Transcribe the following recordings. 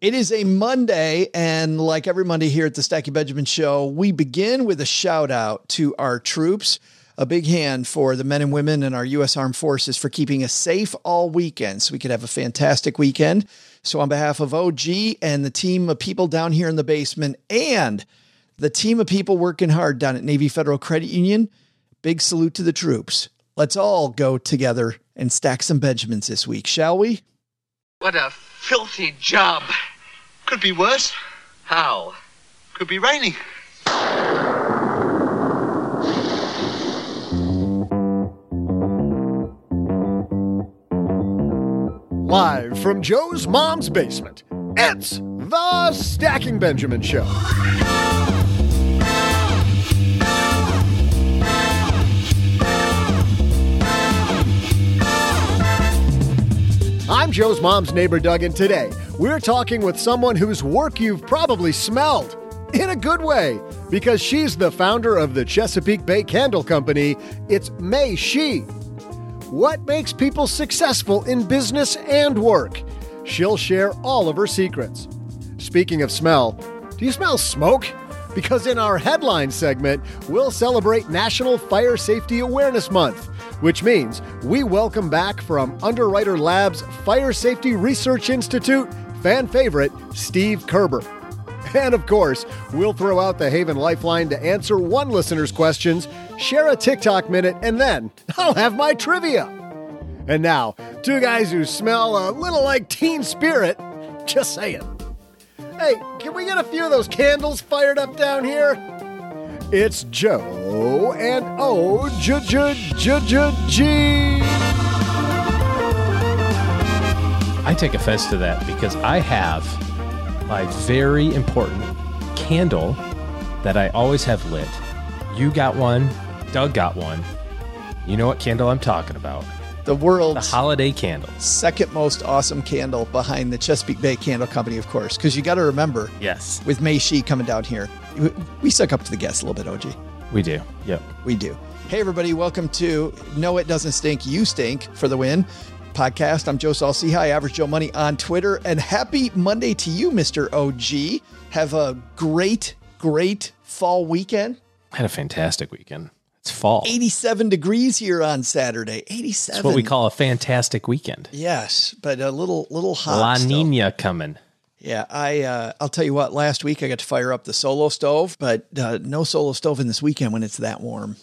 It is a Monday, and like every Monday here at the Stacking Benjamin Show, we begin with a shout out to our troops. A big hand for the men and women in our U.S. Armed Forces for keeping us safe all weekend so we could have a fantastic weekend. So, on behalf of OG and the team of people down here in the basement and the team of people working hard down at Navy Federal Credit Union, big salute to the troops. Let's all go together and stack some Benjamins this week, shall we? What a filthy job. Could be worse. How? Could be raining. Live from Joe's mom's basement, it's the Stacking Benjamin Show. I'm Joe's mom's neighbor, Doug, and today we're talking with someone whose work you've probably smelled in a good way because she's the founder of the Chesapeake Bay Candle Company. It's Mei Xu. What makes people successful in business and work? She'll share all of her secrets. Speaking of smell, do you smell smoke? Because in our headline segment, we'll celebrate National Fire Safety Awareness Month, which means we welcome back from Underwriter Labs Fire Safety Research Institute fan favorite Steve Kerber. And of course, we'll throw out the Haven Lifeline to answer one listener's questions, share a TikTok minute, and then I'll have my trivia. And now, two guys who smell a little like Teen Spirit. Just saying. Hey, can we get a few of those candles fired up down here? It's Joe and O J J J J G. I take offense to that because I have my very important candle that I always have lit. You got one, Doug got one. You know what candle I'm talking about? The The holiday candle. second most awesome candle behind the Chesapeake Bay Candle Company, of course, because you got to remember Yes, with Mei Xu coming down here, we- suck up to the guests a little bit, OG. we do. Yep. We do. Hey, everybody, welcome to No It Doesn't Stink, You Stink for the Win podcast. I'm Joe Saul-Sehy, Average Joe Money on Twitter. And happy Monday to you, Mr. OG. Have a great, great fall weekend. I had a fantastic weekend. It's fall. 87 degrees here on Saturday. 87. That's what we call a fantastic weekend. Yes, but a little, little hot. La. Nina coming. Yeah, I uh, I'll tell you what. Last week I got to fire up the solo stove, but uh, no solo stove in this weekend when it's that warm.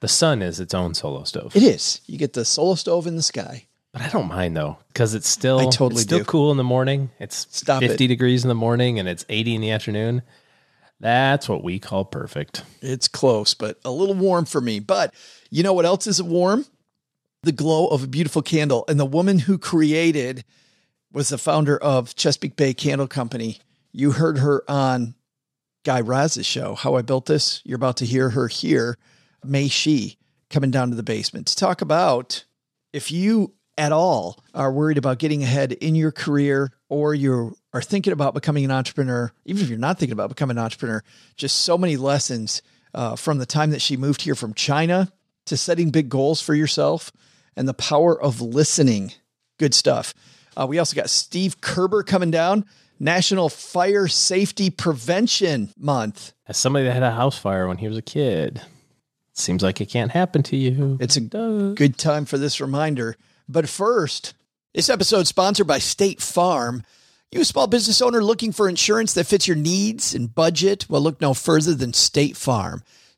The sun is its own solo stove. It is. You get the solo stove in the sky. But I don't mind though, because it's still I totally it's still do. cool in the morning. It's Stop 50 it. degrees in the morning and it's 80 in the afternoon. That's what we call perfect. It's close, but a little warm for me. But you know what else is warm? The glow of a beautiful candle. And the woman who created was the founder of Chesapeake Bay Candle Company. You heard her on Guy Raz's show, How I Built This. You're about to hear her here, Mei Xu, coming down to the basement to talk about if you at all are worried about getting ahead in your career or you are thinking about becoming an entrepreneur, even if you're not thinking about becoming an entrepreneur, just so many lessons uh, from the time that she moved here from China to setting big goals for yourself and the power of listening. Good stuff. Uh, we also got Steve Kerber coming down, National Fire Safety Prevention Month. As somebody that had a house fire when he was a kid, seems like it can't happen to you. It's a Does. good time for this reminder. But first, this episode sponsored by State Farm. You a small business owner looking for insurance that fits your needs and budget? Well, look no further than State Farm.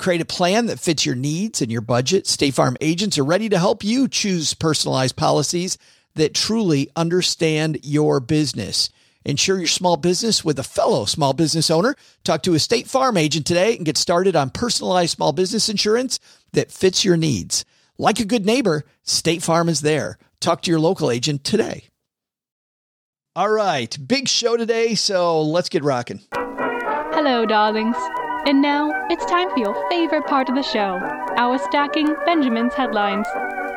Create a plan that fits your needs and your budget. State Farm agents are ready to help you choose personalized policies that truly understand your business. Insure your small business with a fellow small business owner. Talk to a State Farm agent today and get started on personalized small business insurance that fits your needs. Like a good neighbor, State Farm is there. Talk to your local agent today. All right, big show today, so let's get rocking. Hello, darlings. And now it's time for your favorite part of the show our stacking Benjamin's headlines.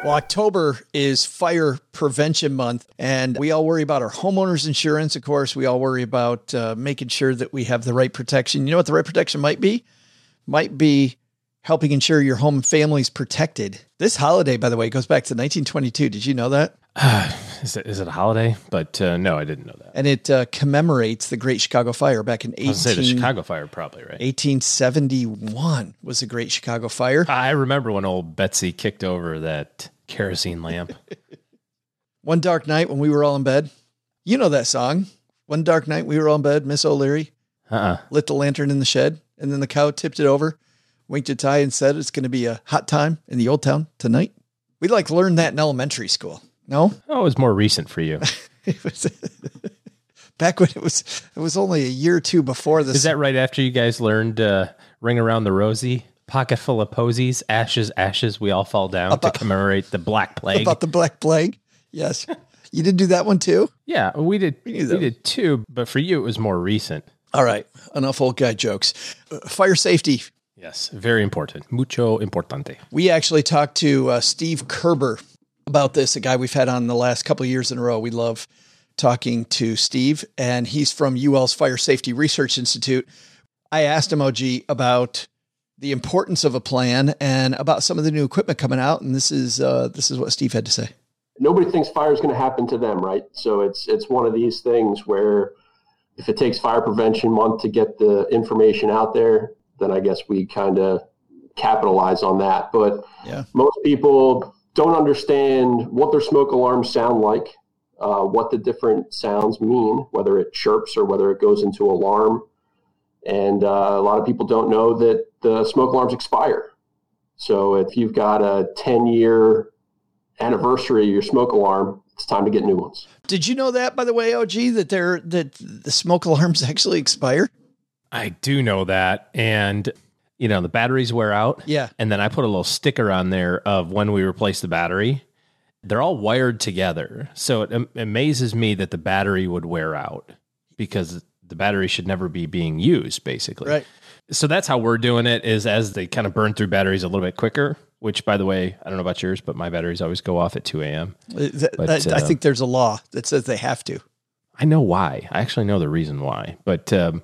Well, October is Fire Prevention Month, and we all worry about our homeowners insurance. Of course, we all worry about uh, making sure that we have the right protection. You know what the right protection might be? Might be helping ensure your home and family is protected. This holiday, by the way, goes back to 1922. Did you know that? is, it, is it a holiday? But uh, no, I didn't know that. And it uh, commemorates the Great Chicago Fire back in I was 18, say the Chicago Fire, probably right. 1871 was the Great Chicago Fire. I remember when old Betsy kicked over that kerosene lamp. One dark night when we were all in bed. You know that song. One dark night we were all in bed. Miss O'Leary Uh-uh. lit the lantern in the shed, and then the cow tipped it over, winked at Ty, and said it's going to be a hot time in the old town tonight. We like learned that in elementary school. No, Oh, it was more recent for you. it was back when it was. It was only a year or two before this. Is that right after you guys learned uh, Ring Around the Rosie? Pocket full of posies, ashes, ashes, we all fall down About- to commemorate the Black Plague. about the Black Plague? Yes, you did do that one too. yeah, we did. We, that. did too, but for you, it was more recent. All right, enough old guy jokes. Uh, fire safety. Yes, very important. Mucho importante. We actually talked to uh, Steve Kerber about this, a guy we've had on the last couple of years in a row. We love talking to Steve, and he's from UL's Fire Safety Research Institute. I asked him, OG, about the importance of a plan and about some of the new equipment coming out, and this is uh, this is what Steve had to say. nobody thinks fire is going to happen to them, right? So it's it's one of these things where if it takes fire prevention month to get the information out there, then I guess we kind of capitalize on that. But Yeah. most people don't understand what their smoke alarms sound like, uh, what the different sounds mean, whether it chirps or whether it goes into alarm. And uh, a lot of people don't know that the smoke alarms expire. So if you've got a 10 year anniversary of your smoke alarm, it's time to get new ones. Did you know that, by the way, OG, that they're that the smoke alarms actually expire? I do know that. And, you know, the batteries wear out. Yeah. And then I put a little sticker on there of when we replace the battery. They're all wired together. So it amazes me that the battery would wear out because the battery should never be being used, basically. Right. So that's how we're doing it is as they kind of burn through batteries a little bit quicker, which by the way, I don't know about yours, but my batteries always go off at 2 a.m. Uh, But, I, I uh, think there's a law that says they have to. I know why. I actually know the reason why. But um,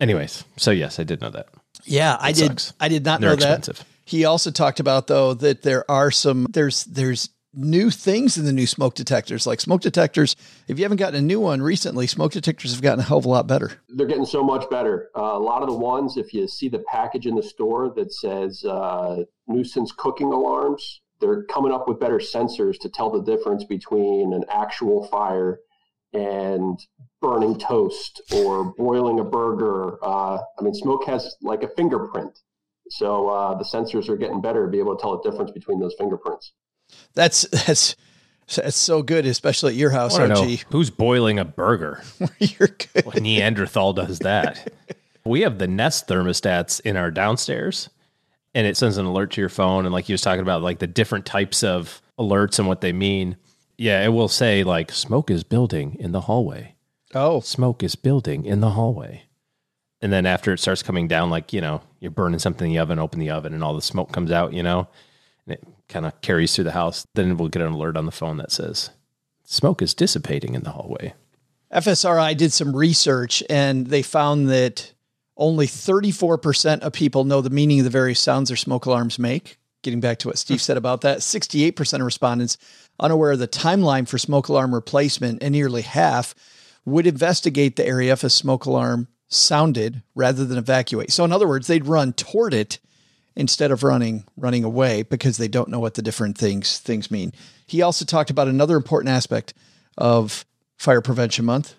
anyways, so yes, I did know that. Yeah, I It did. sucks. I did not They're know that. He also talked about though that there are some there's there's new things in the new smoke detectors. Like smoke detectors, if you haven't gotten a new one recently, smoke detectors have gotten a hell of a lot better. They're getting so much better. Uh, a lot of the ones, if you see the package in the store that says uh, nuisance cooking alarms, they're coming up with better sensors to tell the difference between an actual fire and burning toast or boiling a burger. Uh, I mean, smoke has like a fingerprint. So uh, the sensors are getting better to be able to tell the difference between those fingerprints. That's that's that's so good, especially at your house, want to know OG. who's boiling a burger. You're good. Well, Neanderthal does that. we have the Nest thermostats in our downstairs, and it sends an alert to your phone. And like you was talking about, like the different types of alerts and what they mean. Yeah, it will say like smoke is building in the hallway. Oh, Smoke is building in the hallway. And then after it starts coming down, like, you know, you're burning something in the oven, open the oven, and all the smoke comes out, you know, and it kind of carries through the house. Then we'll get an alert on the phone that says smoke is dissipating in the hallway. FSRI did some research and they found that only 34% of people know the meaning of the various sounds their smoke alarms make. Getting back to what Steve said about that, 68% of respondents unaware of the timeline for smoke alarm replacement, and nearly half would investigate the area if a smoke alarm sounded rather than evacuate. So in other words, they'd run toward it instead of running running away because they don't know what the different things things mean. He also talked about another important aspect of Fire Prevention Month.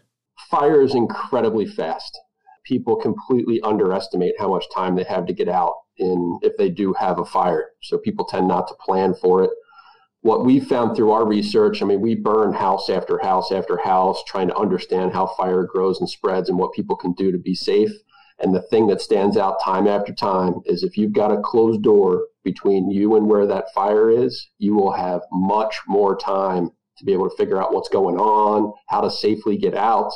Fire is incredibly fast. People completely underestimate how much time they have to get out in if they do have a fire. So people tend not to plan for it. What we found through our research, I mean, we burn house after house after house trying to understand how fire grows and spreads and what people can do to be safe. And the thing that stands out time after time is if you've got a closed door between you and where that fire is, you will have much more time to be able to figure out what's going on, how to safely get out.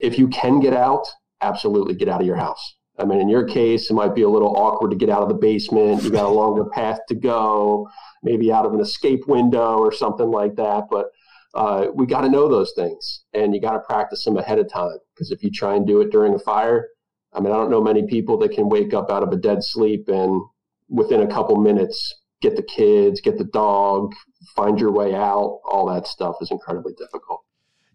If you can get out, absolutely get out of your house. I mean, in your case, it might be a little awkward to get out of the basement. You got a longer path to go, maybe out of an escape window or something like that. But uh, we got to know those things and you got to practice them ahead of time. Because if you try and do it during a fire, I mean, I don't know many people that can wake up out of a dead sleep and within a couple minutes get the kids, get the dog, find your way out. All that stuff is incredibly difficult.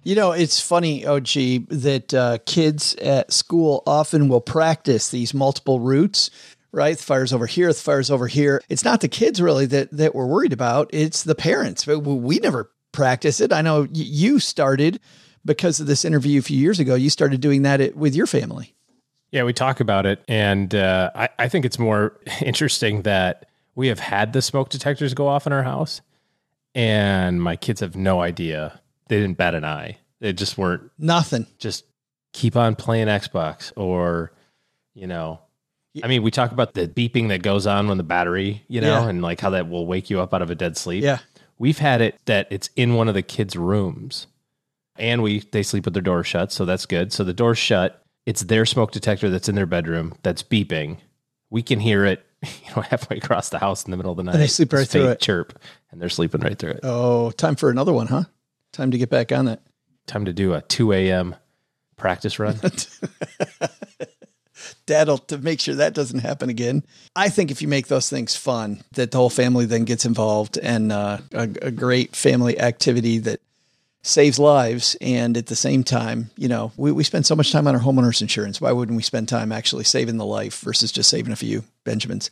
You know, it's funny, OG, that uh, kids at school often will practice these multiple routes, right? The fire's over here, the fire's over here. It's not the kids really that, that we're worried about, it's the parents. We, we never practice it. I know you started because of this interview a few years ago, you started doing that with your family. Yeah, we talk about it. And uh, I, I think it's more interesting that we have had the smoke detectors go off in our house, and my kids have no idea they didn't bat an eye. They just weren't nothing. Just keep on playing Xbox or, you know, I mean, we talk about the beeping that goes on when the battery, you know, Yeah. and like how that will wake you up out of a dead sleep. Yeah. We've had it that it's in one of the kids' rooms. And we they sleep with their door shut, so that's good. So the door's shut. It's their smoke detector that's in their bedroom that's beeping. We can hear it, you know, halfway across the house in the middle of the night. And they sleep right through it. Chirp, and they're sleeping right through it. Oh, time for another one, huh? Time to get back on that. Time to do a two a.m. practice run. Dad'll to make sure that doesn't happen again. I think if you make those things fun, that the whole family then gets involved and uh, a, a great family activity that saves lives. And at the same time, you know, we, we spend so much time on our homeowners insurance. Why wouldn't we spend time actually saving the life versus just saving a few Benjamins?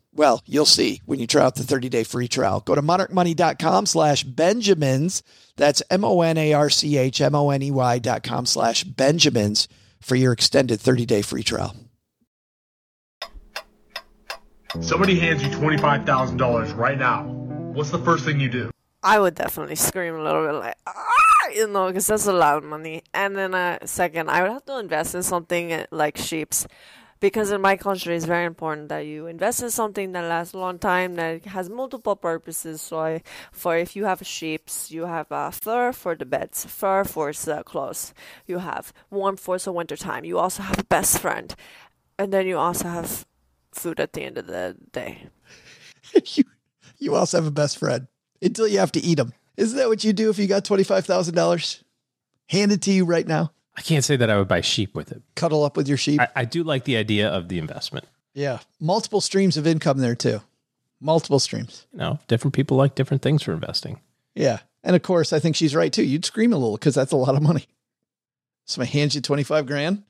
well, you'll see when you try out the 30 day free trial. Go to monarchmoney.com slash Benjamins. That's M O N A R C H M O N E Y dot com slash Benjamins for your extended 30 day free trial. Somebody hands you $25,000 right now. What's the first thing you do? I would definitely scream a little bit like, ah, you know, because that's a lot of money. And then uh, second, I would have to invest in something uh, like sheeps because in my country it's very important that you invest in something that lasts a long time that has multiple purposes. So I, for if you have sheep you have uh, fur for the beds fur for the clothes. You have warm for the winter time. You also have a best friend. And then you also have food at the end of the day. You, you also have a best friend until you have to eat them isn't that what you do if you got $25000 handed to you right now I can't say that I would buy sheep with it. cuddle up with your sheep I, I do like the idea of the investment. Yeah. Multiple streams of income there too. Multiple streams. You know, different people like different things for investing. Yeah. And of course, I think she's right too. You'd scream a little because that's a lot of money. Somebody hands you 25 grand.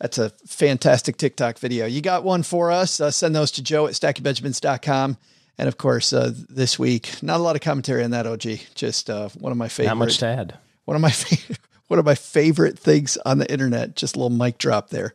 That's a fantastic TikTok video. You got one for us. Uh, send those to joe at stackingbenjamins.com. And of course, uh, this week, not a lot of commentary on that, OG. Just uh, one of my favorite. Not much to add. One of my favorite. One of my favorite things on the internet. Just a little mic drop there.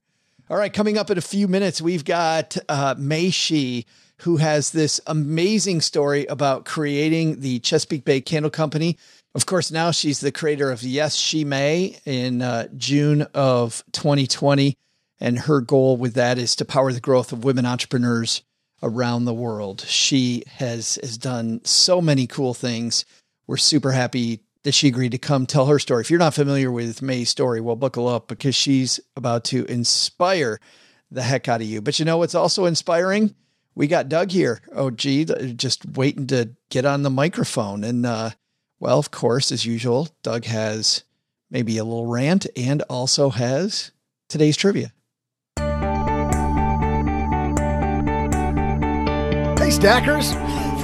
All right, coming up in a few minutes, we've got uh, Mei Xu, who has this amazing story about creating the Chesapeake Bay Candle Company. Of course, now she's the creator of Yes, She May in uh, June of 2020. And her goal with that is to power the growth of women entrepreneurs around the world. She has, has done so many cool things. We're super happy that she agreed to come tell her story. If you're not familiar with Mei's story, well, buckle up because she's about to inspire the heck out of you. But you know what's also inspiring? We got Doug here. Oh, gee, just waiting to get on the microphone. And, uh, well, of course, as usual, Doug has maybe a little rant and also has today's trivia. Hey, Stackers.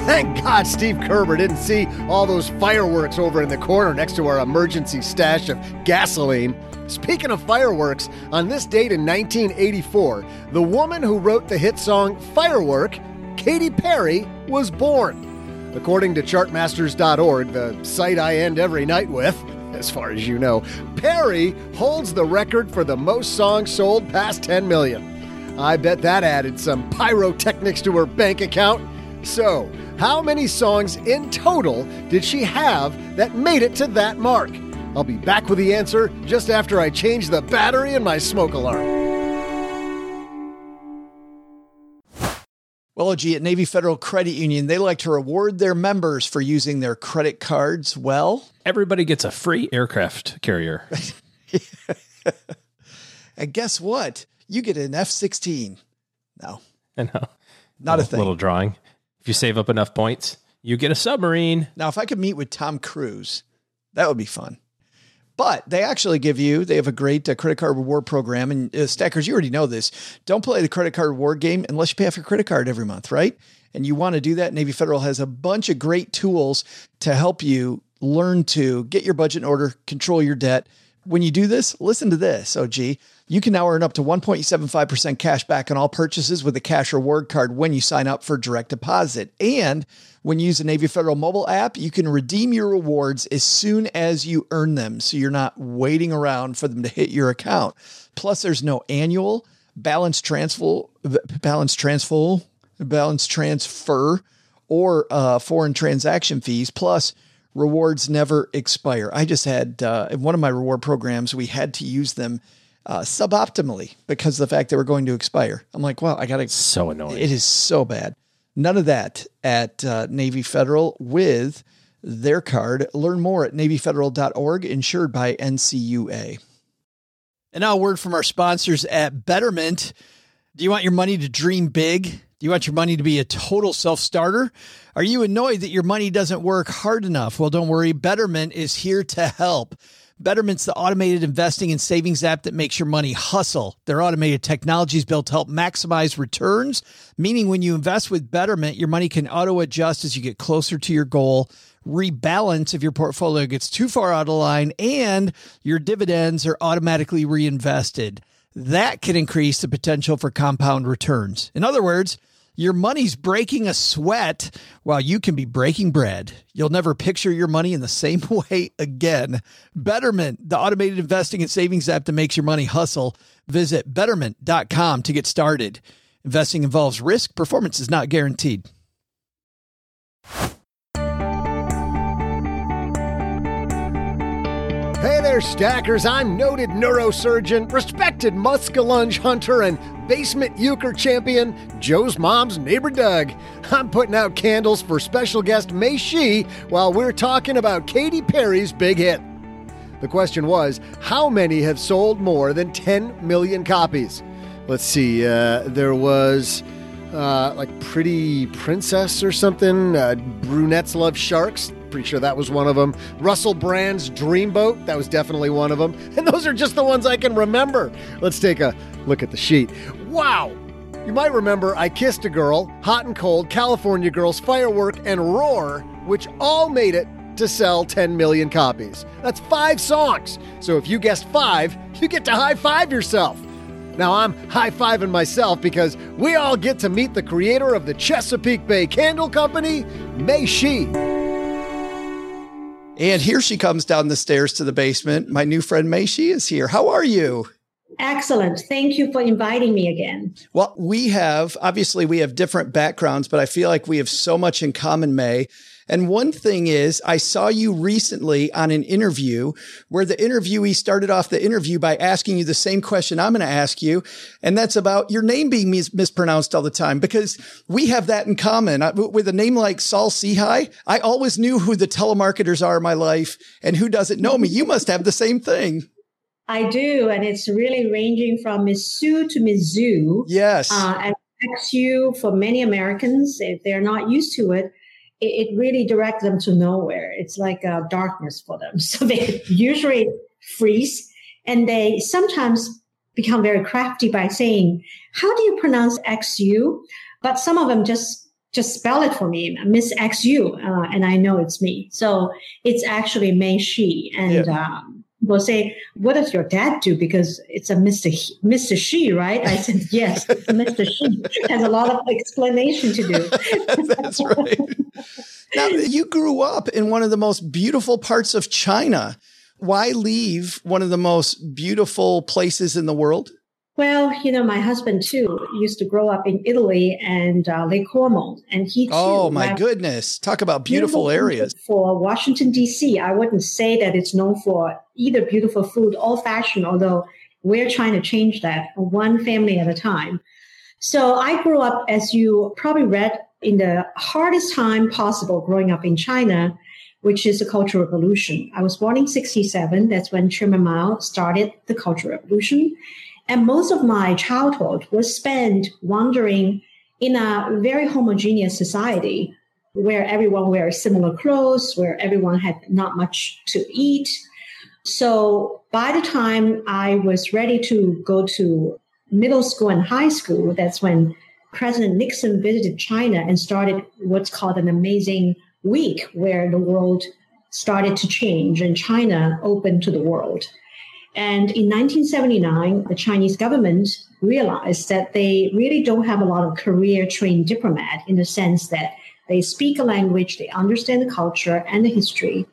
Thank God Steve Kerber didn't see all those fireworks over in the corner next to our emergency stash of gasoline. Speaking of fireworks, on this date in 1984, the woman who wrote the hit song Firework, Katy Perry, was born. According to chartmasters.org, the site I end every night with, as far as you know, Perry holds the record for the most songs sold past 10 million. I bet that added some pyrotechnics to her bank account. So, how many songs in total did she have that made it to that mark? I'll be back with the answer just after I change the battery in my smoke alarm. Well, OG, at Navy Federal Credit Union, they like to reward their members for using their credit cards well. Everybody gets a free aircraft carrier. and guess what? You get an F 16. No, I know. not a little, thing. Little drawing. If you save up enough points, you get a submarine. Now, if I could meet with Tom Cruise, that would be fun. But they actually give you, they have a great uh, credit card reward program. And uh, Stackers, you already know this. Don't play the credit card reward game unless you pay off your credit card every month, right? And you want to do that. Navy Federal has a bunch of great tools to help you learn to get your budget in order, control your debt. When you do this, listen to this, OG. You can now earn up to 1.75% cash back on all purchases with a cash reward card when you sign up for direct deposit. And when you use the Navy Federal mobile app, you can redeem your rewards as soon as you earn them. So you're not waiting around for them to hit your account. Plus, there's no annual balance transfer, balance transfer, balance transfer, or uh, foreign transaction fees. Plus, rewards never expire. I just had uh, in one of my reward programs, we had to use them uh, suboptimally because of the fact they were going to expire. I'm like, wow, I got to. So annoying. It is so bad. None of that at uh, Navy Federal with their card. Learn more at NavyFederal.org, insured by NCUA. And now a word from our sponsors at Betterment. Do you want your money to dream big? Do you want your money to be a total self starter? Are you annoyed that your money doesn't work hard enough? Well, don't worry. Betterment is here to help. Betterment's the automated investing and savings app that makes your money hustle. Their automated technology is built to help maximize returns, meaning when you invest with Betterment, your money can auto adjust as you get closer to your goal, rebalance if your portfolio gets too far out of line, and your dividends are automatically reinvested. That can increase the potential for compound returns. In other words, your money's breaking a sweat while you can be breaking bread. You'll never picture your money in the same way again. Betterment, the automated investing and savings app that makes your money hustle. Visit betterment.com to get started. Investing involves risk, performance is not guaranteed. Hey there, stackers. I'm noted neurosurgeon, respected muskellunge hunter, and basement euchre champion, Joe's mom's neighbor Doug. I'm putting out candles for special guest Mei Xu while we're talking about Katy Perry's big hit. The question was, how many have sold more than 10 million copies? Let's see, uh, there was uh, like Pretty Princess or something, uh, Brunettes Love Sharks. Pretty sure that was one of them. Russell Brand's Dreamboat, that was definitely one of them. And those are just the ones I can remember. Let's take a look at the sheet. Wow! You might remember I Kissed a Girl, Hot and Cold, California Girls, Firework, and Roar, which all made it to sell 10 million copies. That's five songs. So if you guessed five, you get to high five yourself. Now I'm high fiving myself because we all get to meet the creator of the Chesapeake Bay Candle Company, Mei Xu. And here she comes down the stairs to the basement. My new friend Mei Xu is here. How are you? Excellent. Thank you for inviting me again. Well, we have obviously we have different backgrounds, but I feel like we have so much in common, Mei. And one thing is, I saw you recently on an interview where the interviewee started off the interview by asking you the same question I'm going to ask you. And that's about your name being mis- mispronounced all the time because we have that in common. I, with a name like Saul Sehy, I always knew who the telemarketers are in my life and who doesn't know me. You must have the same thing. I do. And it's really ranging from Miss Sue to Miss Zoo. Yes. Uh, and XU for many Americans, if they're not used to it, it, it really directs them to nowhere. It's like a darkness for them. So they usually freeze and they sometimes become very crafty by saying, how do you pronounce XU? But some of them just just spell it for me, Miss XU, uh, and I know it's me. So it's actually Mei Shi. And yeah. um, will say, "What does your dad do?" Because it's a Mr. He, Mr. She, right? I said, "Yes, Mr. She has a lot of explanation to do." That's right. Now, you grew up in one of the most beautiful parts of China. Why leave one of the most beautiful places in the world? Well, you know, my husband too used to grow up in Italy and uh, Lake Como, and he. Too oh my goodness! Talk about beautiful, beautiful areas. For Washington D.C., I wouldn't say that it's known for either beautiful food or fashion, although we're trying to change that one family at a time. So I grew up, as you probably read, in the hardest time possible growing up in China, which is the Cultural Revolution. I was born in '67. That's when Chairman Mao started the Cultural Revolution. And most of my childhood was spent wandering in a very homogeneous society where everyone wears similar clothes, where everyone had not much to eat. So by the time I was ready to go to middle school and high school, that's when President Nixon visited China and started what's called an amazing week where the world started to change and China opened to the world. And in 1979, the Chinese government realized that they really don't have a lot of career trained diplomat in the sense that they speak a language, they understand the culture and the history.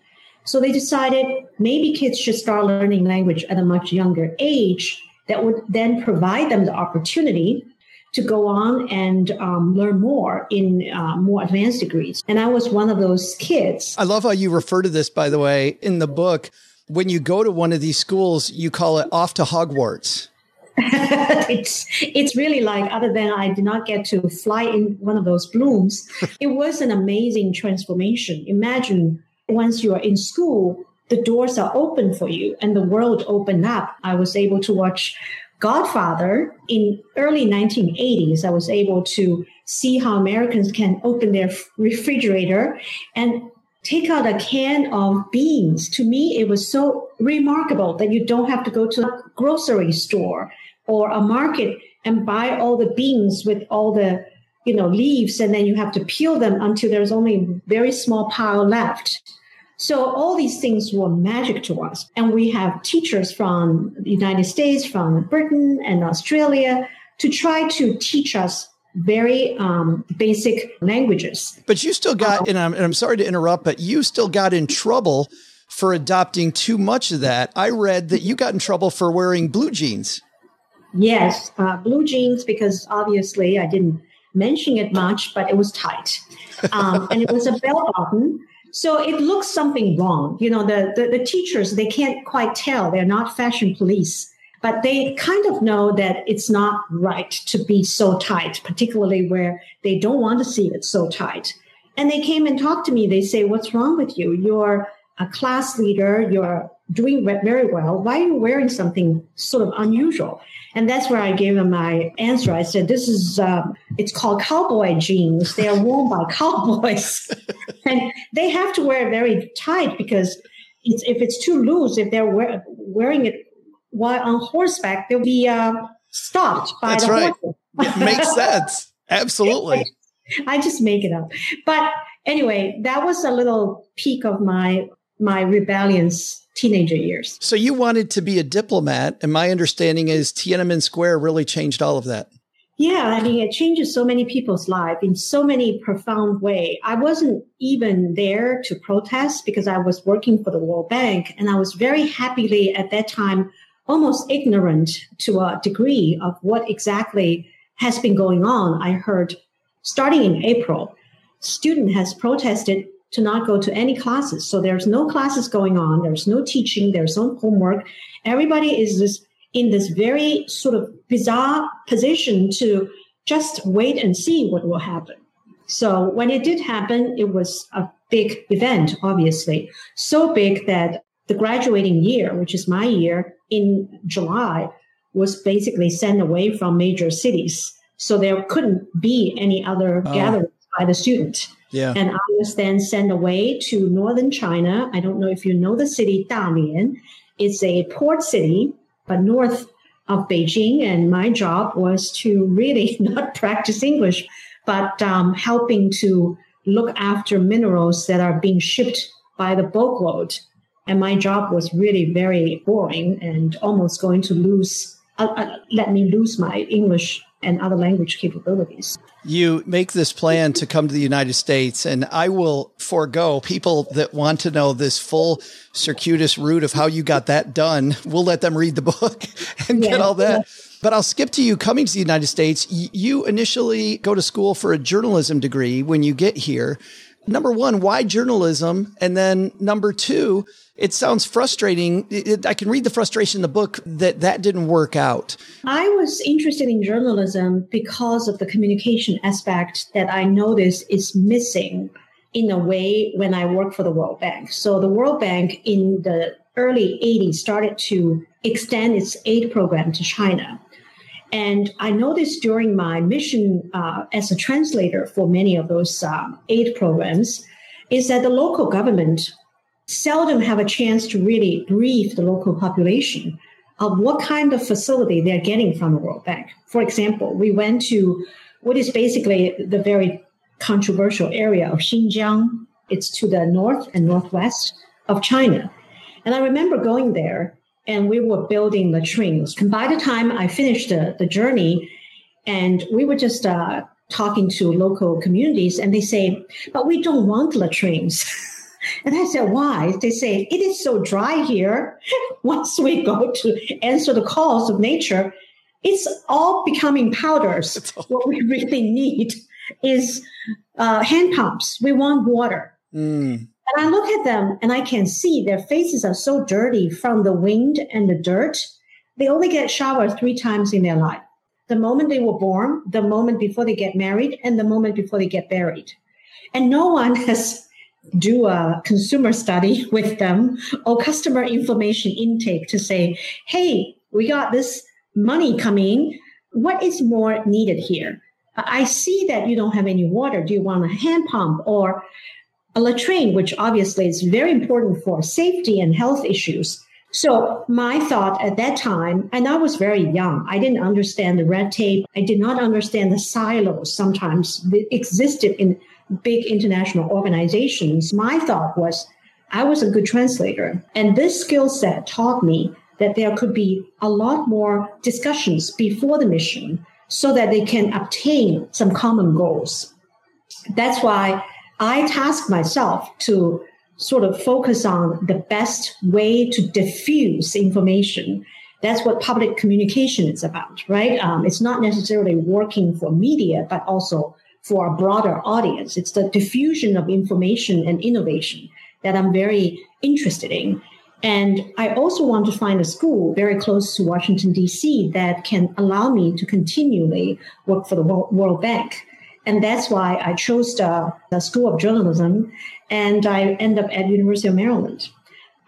So they decided maybe kids should start learning language at a much younger age that would then provide them the opportunity to go on and um, learn more in uh, more advanced degrees. And I was one of those kids. I love how you refer to this, by the way, in the book when you go to one of these schools, you call it off to Hogwarts. it's it's really like other than I did not get to fly in one of those blooms, it was an amazing transformation. Imagine once you are in school, the doors are open for you and the world opened up. I was able to watch Godfather in early 1980s. I was able to see how Americans can open their refrigerator and take out a can of beans. To me, it was so remarkable that you don't have to go to a grocery store or a market and buy all the beans with all the you know leaves and then you have to peel them until there's only a very small pile left so all these things were magic to us and we have teachers from the united states from britain and australia to try to teach us very um, basic languages. But you still got, and I'm, and I'm sorry to interrupt, but you still got in trouble for adopting too much of that. I read that you got in trouble for wearing blue jeans. Yes, uh, blue jeans, because obviously I didn't mention it much, but it was tight. Um, and it was a bell button. So it looks something wrong. You know, the, the, the teachers, they can't quite tell. They're not fashion police but they kind of know that it's not right to be so tight, particularly where they don't want to see it so tight. And they came and talked to me. They say, What's wrong with you? You're a class leader. You're doing very well. Why are you wearing something sort of unusual? And that's where I gave them my answer. I said, This is, um, it's called cowboy jeans. They are worn by cowboys. and they have to wear it very tight because it's, if it's too loose, if they're wear, wearing it while on horseback, they'll be uh, stopped by That's the right. horses. Makes sense. Absolutely. I just make it up. But anyway, that was a little peak of my my rebellious teenager years. So you wanted to be a diplomat, and my understanding is Tiananmen Square really changed all of that. Yeah, I mean, it changes so many people's life in so many profound way. I wasn't even there to protest because I was working for the World Bank, and I was very happily at that time almost ignorant to a degree of what exactly has been going on. I heard starting in April, student has protested to not go to any classes. So there's no classes going on. There's no teaching. There's no homework. Everybody is this, in this very sort of bizarre position to just wait and see what will happen. So when it did happen, it was a big event, obviously. So big that the graduating year, which is my year in July, was basically sent away from major cities. So there couldn't be any other Oh. gatherings by the student. Yeah. And I was then sent away to northern China. I don't know if you know the city Dalian. It's a port city, but north of Beijing. And my job was to really not practice English, but um, helping to look after minerals that are being shipped by the boatload. And my job was really very boring and almost going to lose, uh, uh, let me lose my English and other language capabilities. You make this plan to come to the United States, and I will forego people that want to know this full circuitous route of how you got that done. We'll let them read the book and get all that. But I'll skip to you coming to the United States. You initially go to school for a journalism degree when you get here. Number one, why journalism? And then number two, it sounds frustrating. It- it- I can read the frustration in the book that that didn't work out. I was interested in journalism because of the communication aspect that I noticed is missing in a way when I worked for the World Bank. So the World Bank in the early 80s started to extend its aid program to China. And I noticed during my mission uh, as a translator for many of those um, aid programs is that the local government seldom have a chance to really brief the local population of what kind of facility they're getting from the World Bank. For example, we went to what is basically the very controversial area of Xinjiang. It's to the north and northwest of China. And I remember going there and we were building latrines. And by the time I finished the, the journey, and we were just uh, talking to local communities, and they say, but we don't want latrines. And I said, why? They say, it is so dry here. Once we go to answer the calls of nature, it's all becoming powders. what we really need is uh, hand pumps. We want water. Mm. And I look at them and I can see their faces are so dirty from the wind and the dirt. They only get showered three times in their life. The moment they were born, the moment before they get married, and the moment before they get buried. And no one has do a consumer study with them or customer information intake to say, hey, we got this money coming. What is more needed here? I see that you don't have any water. Do you want a hand pump or a latrine, which obviously is very important for safety and health issues? So my thought at that time, and I was very young, I didn't understand the red tape. I did not understand the silos sometimes that existed in big international organizations. My thought was I was a good translator. And this skill set taught me that there could be a lot more discussions before the mission so that they can obtain some common goals. That's why I task myself to sort of focus on the best way to diffuse information. That's what public communication is about, right? Um, it's not necessarily working for media, but also for a broader audience. It's the diffusion of information and innovation that I'm very interested in. And I also want to find a school very close to Washington, D.C. that can allow me to continually work for the World Bank. And that's why I chose the, the School of Journalism and I end up at University of Maryland.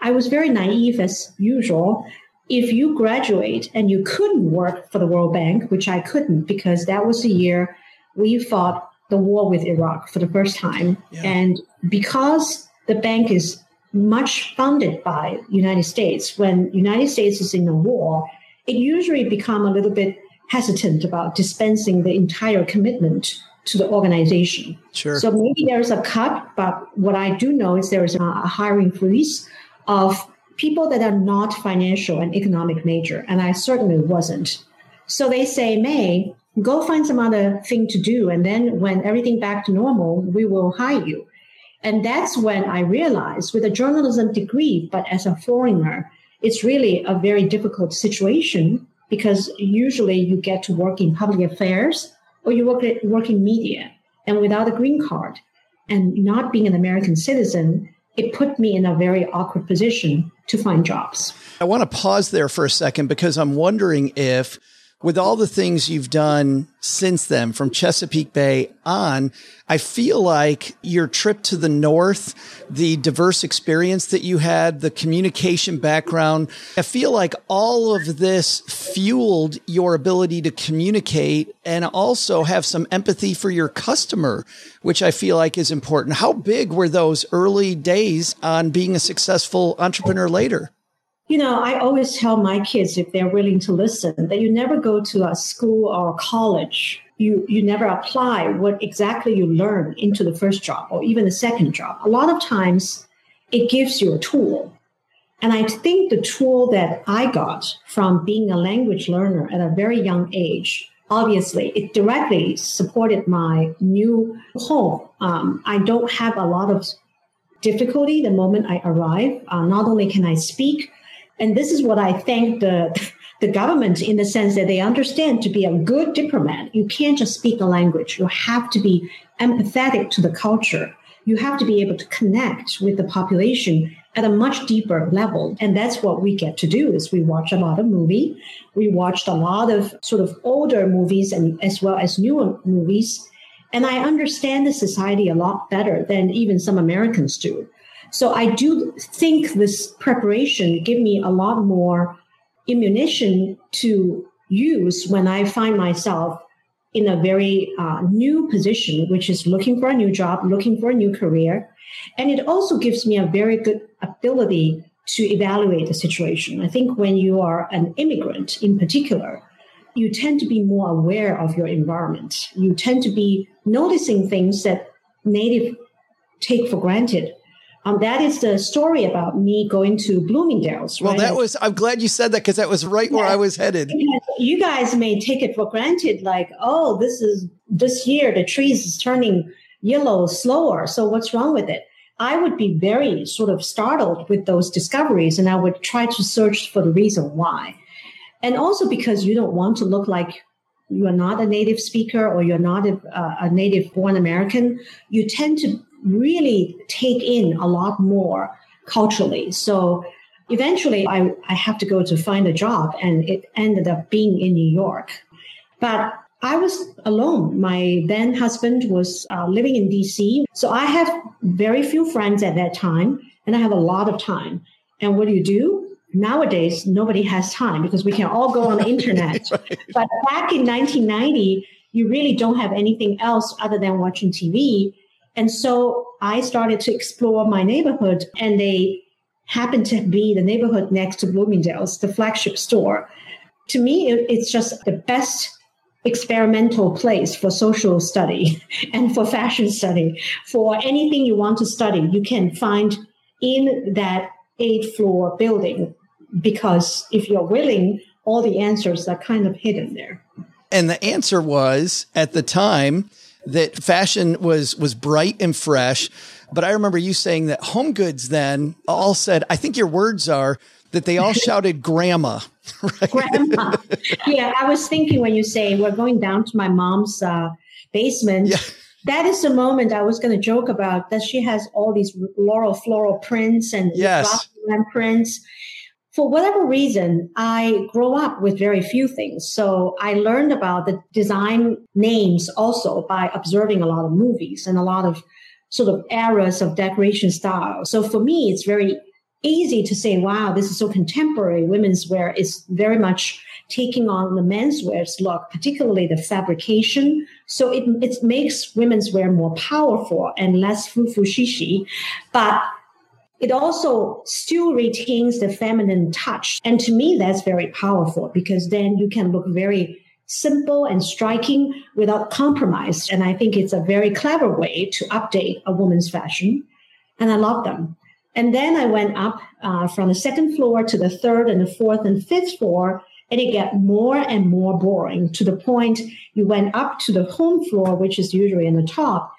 I was very naive as usual. If you graduate and you couldn't work for the World Bank, which I couldn't because that was the year we fought the war with Iraq for the first time. Yeah. And because the bank is much funded by United States. When United States is in a war, it usually become a little bit hesitant about dispensing the entire commitment to the organization. Sure. So maybe there's a cut, but what I do know is there is a hiring freeze of people that are not financial and economic major, and I certainly wasn't. So they say, Mei, go find some other thing to do, and then when everything back to normal, we will hire you. And that's when I realized with a journalism degree, but as a foreigner, it's really a very difficult situation because usually you get to work in public affairs or you work, work in media. And without a green card and not being an American citizen, it put me in a very awkward position to find jobs. I want to pause there for a second because I'm wondering if with all the things you've done since then from Chesapeake Bay on, I feel like your trip to the North, the diverse experience that you had, the communication background, I feel like all of this fueled your ability to communicate and also have some empathy for your customer, which I feel like is important. How big were those early days on being a successful entrepreneur later? You know, I always tell my kids if they're willing to listen that you never go to a school or a college. You you never apply what exactly you learn into the first job or even the second job. A lot of times it gives you a tool. And I think the tool that I got from being a language learner at a very young age, obviously, it directly supported my new home. Um, I don't have a lot of difficulty the moment I arrive. Uh, not only can I speak, and this is what I thank the, the government in the sense that they understand to be a good diplomat, you can't just speak a language. You have to be empathetic to the culture. You have to be able to connect with the population at a much deeper level. And that's what we get to do is we watch a lot of movie. We watched a lot of sort of older movies and as well as newer movies. And I understand the society a lot better than even some Americans do. So I do think this preparation give me a lot more ammunition to use when I find myself in a very uh, new position, which is looking for a new job, looking for a new career. And it also gives me a very good ability to evaluate the situation. I think when you are an immigrant in particular, you tend to be more aware of your environment. You tend to be noticing things that native take for granted um, that is the story about me going to Bloomingdale's. Right? Well, that was, I'm glad you said that because that was right yeah. where I was headed. You guys may take it for granted, like, oh, this is this year, the trees is turning yellow slower. So what's wrong with it? I would be very sort of startled with those discoveries and I would try to search for the reason why. And also because you don't want to look like you are not a native speaker or you're not a, a native born American, you tend to really take in a lot more culturally. So eventually I, I have to go to find a job and it ended up being in New York. But I was alone. My then husband was uh, living in DC. So I have very few friends at that time and I have a lot of time. And what do you do? Nowadays, nobody has time because we can all go on the internet. right. But back in 1990, you really don't have anything else other than watching TV. And so I started to explore my neighborhood and they happened to be the neighborhood next to Bloomingdale's, the flagship store. To me, it's just the best experimental place for social study and for fashion study. For anything you want to study, you can find in that eight floor building because if you're willing, all the answers are kind of hidden there. And the answer was at the time, that fashion was was bright and fresh. But I remember you saying that Home Goods then all said, I think your words are that they all shouted grandma. Right? Grandma. Yeah, I was thinking when you say we're going down to my mom's uh, basement. Yeah. that is the moment I was going to joke about that she has all these laurel floral prints and yes. prints. For whatever reason, I grow up with very few things. So I learned about the design names also by observing a lot of movies and a lot of sort of eras of decoration style. So for me, it's very easy to say, wow, this is so contemporary. Women's wear is very much taking on the menswear's look, particularly the fabrication. So it, it makes women's wear more powerful and less fufu but it also still retains the feminine touch. And to me, that's very powerful because then you can look very simple and striking without compromise. And I think it's a very clever way to update a woman's fashion. And I love them. And then I went up uh, from the second floor to the third and the fourth and fifth floor and it got more and more boring to the point you went up to the home floor, which is usually in the top,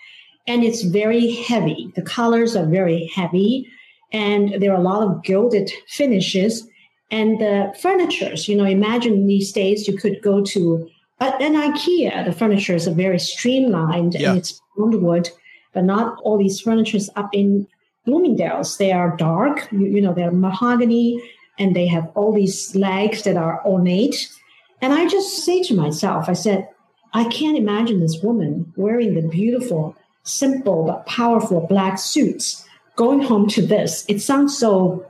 and it's very heavy. The colors are very heavy, and there are a lot of gilded finishes. And the furnitures, you know, imagine these days you could go to an IKEA. The furniture is very streamlined yeah. and it's blonde wood, but not all these furnitures up in Bloomingdale's. They are dark, you, you know, they're mahogany and they have all these legs that are ornate. And I just say to myself, I said, I can't imagine this woman wearing the beautiful, simple, but powerful black suits going home to this. It sounds so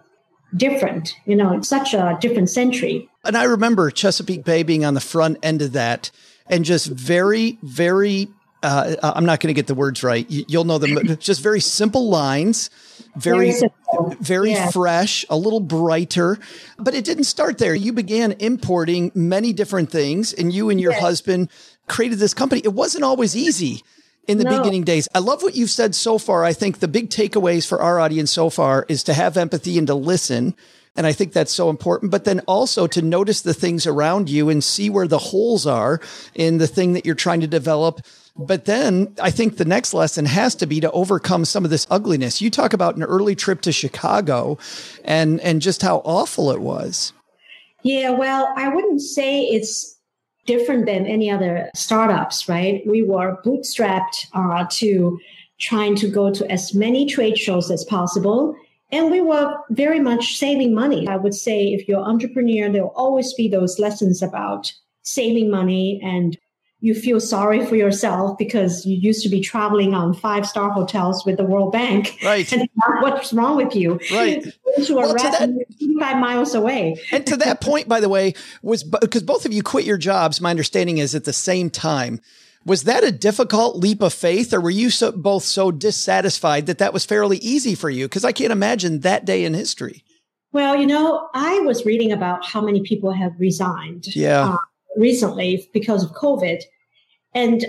different, you know, it's such a different century. And I remember Chesapeake Bay being on the front end of that and just very, very uh, I'm not going to get the words right. You'll know them. Just very simple lines, very, very, very yeah. fresh, a little brighter. But it didn't start there. You began importing many different things, and you and your husband created this company. It wasn't always easy in the no. beginning days. I love what you've said so far. I think the big takeaways for our audience so far is to have empathy and to listen. And I think that's so important. But then also to notice the things around you and see where the holes are in the thing that you're trying to develop but then I think the next lesson has to be to overcome some of this ugliness. You talk about an early trip to Chicago and, and just how awful it was. Yeah, well, I wouldn't say it's different than any other startups, right? We were bootstrapped uh, to trying to go to as many trade shows as possible. And we were very much saving money. I would say if you're an entrepreneur, there'll always be those lessons about saving money and you feel sorry for yourself because you used to be traveling on five star hotels with the World Bank. Right. And what's wrong with you? Right. to well, that, 25 miles away. and to that point, by the way, was because both of you quit your jobs. My understanding is at the same time. Was that a difficult leap of faith, or were you so, both so dissatisfied that that was fairly easy for you? Because I can't imagine that day in history. Well, you know, I was reading about how many people have resigned. Yeah. Uh, recently because of COVID. And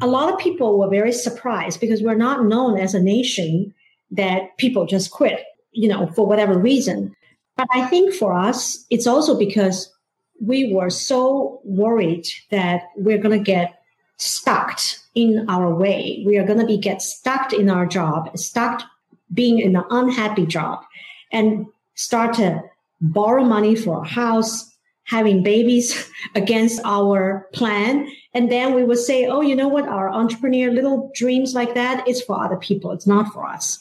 a lot of people were very surprised because we're not known as a nation that people just quit, you know, for whatever reason. But I think for us, it's also because we were so worried that we're going to get stuck in our way. We are going to be get stuck in our job, stuck being in an unhappy job and start to borrow money for a house, having babies against our plan. And then we would say, oh, you know what? Our entrepreneur little dreams like that is for other people. It's not for us.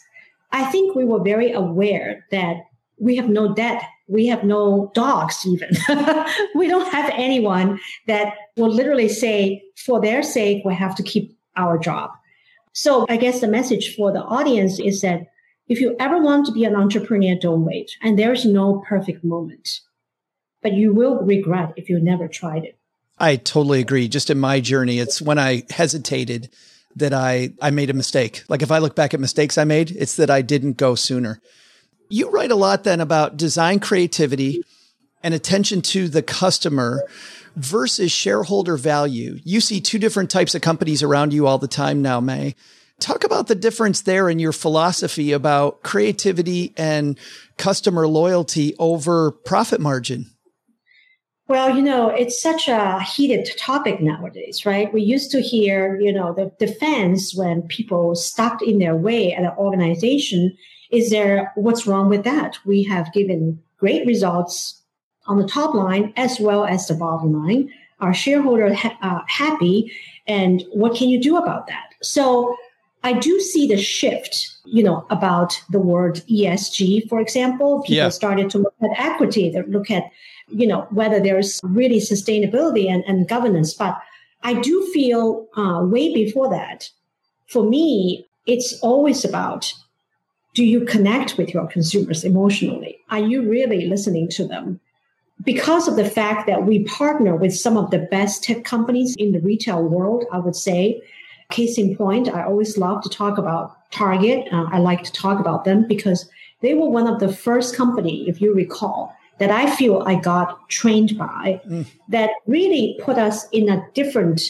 I think we were very aware that we have no debt. We have no dogs even. we don't have anyone that will literally say, for their sake, we have to keep our job. So I guess the message for the audience is that if you ever want to be an entrepreneur, don't wait. And there's no perfect moment but you will regret if you never tried it. I totally agree. Just in my journey, it's when I hesitated that I, I made a mistake. Like if I look back at mistakes I made, it's that I didn't go sooner. You write a lot then about design creativity and attention to the customer versus shareholder value. You see two different types of companies around you all the time now, Mei. Talk about the difference there in your philosophy about creativity and customer loyalty over profit margin. Well, you know, it's such a heated topic nowadays, right? We used to hear, you know, the defense when people stuck in their way at an organization. Is there, what's wrong with that? We have given great results on the top line as well as the bottom line. Our shareholder ha- uh, happy. And what can you do about that? So I do see the shift, you know, about the word ESG, for example. People Yeah. started to look at equity, they look at, you know, whether there's really sustainability and, and governance. But I do feel uh, way before that, for me, it's always about do you connect with your consumers emotionally? Are you really listening to them? Because of the fact that we partner with some of the best tech companies in the retail world, I would say, case in point, I always love to talk about Target. Uh, I like to talk about them because they were one of the first company, if you recall, that I feel I got trained by mm. that really put us in a different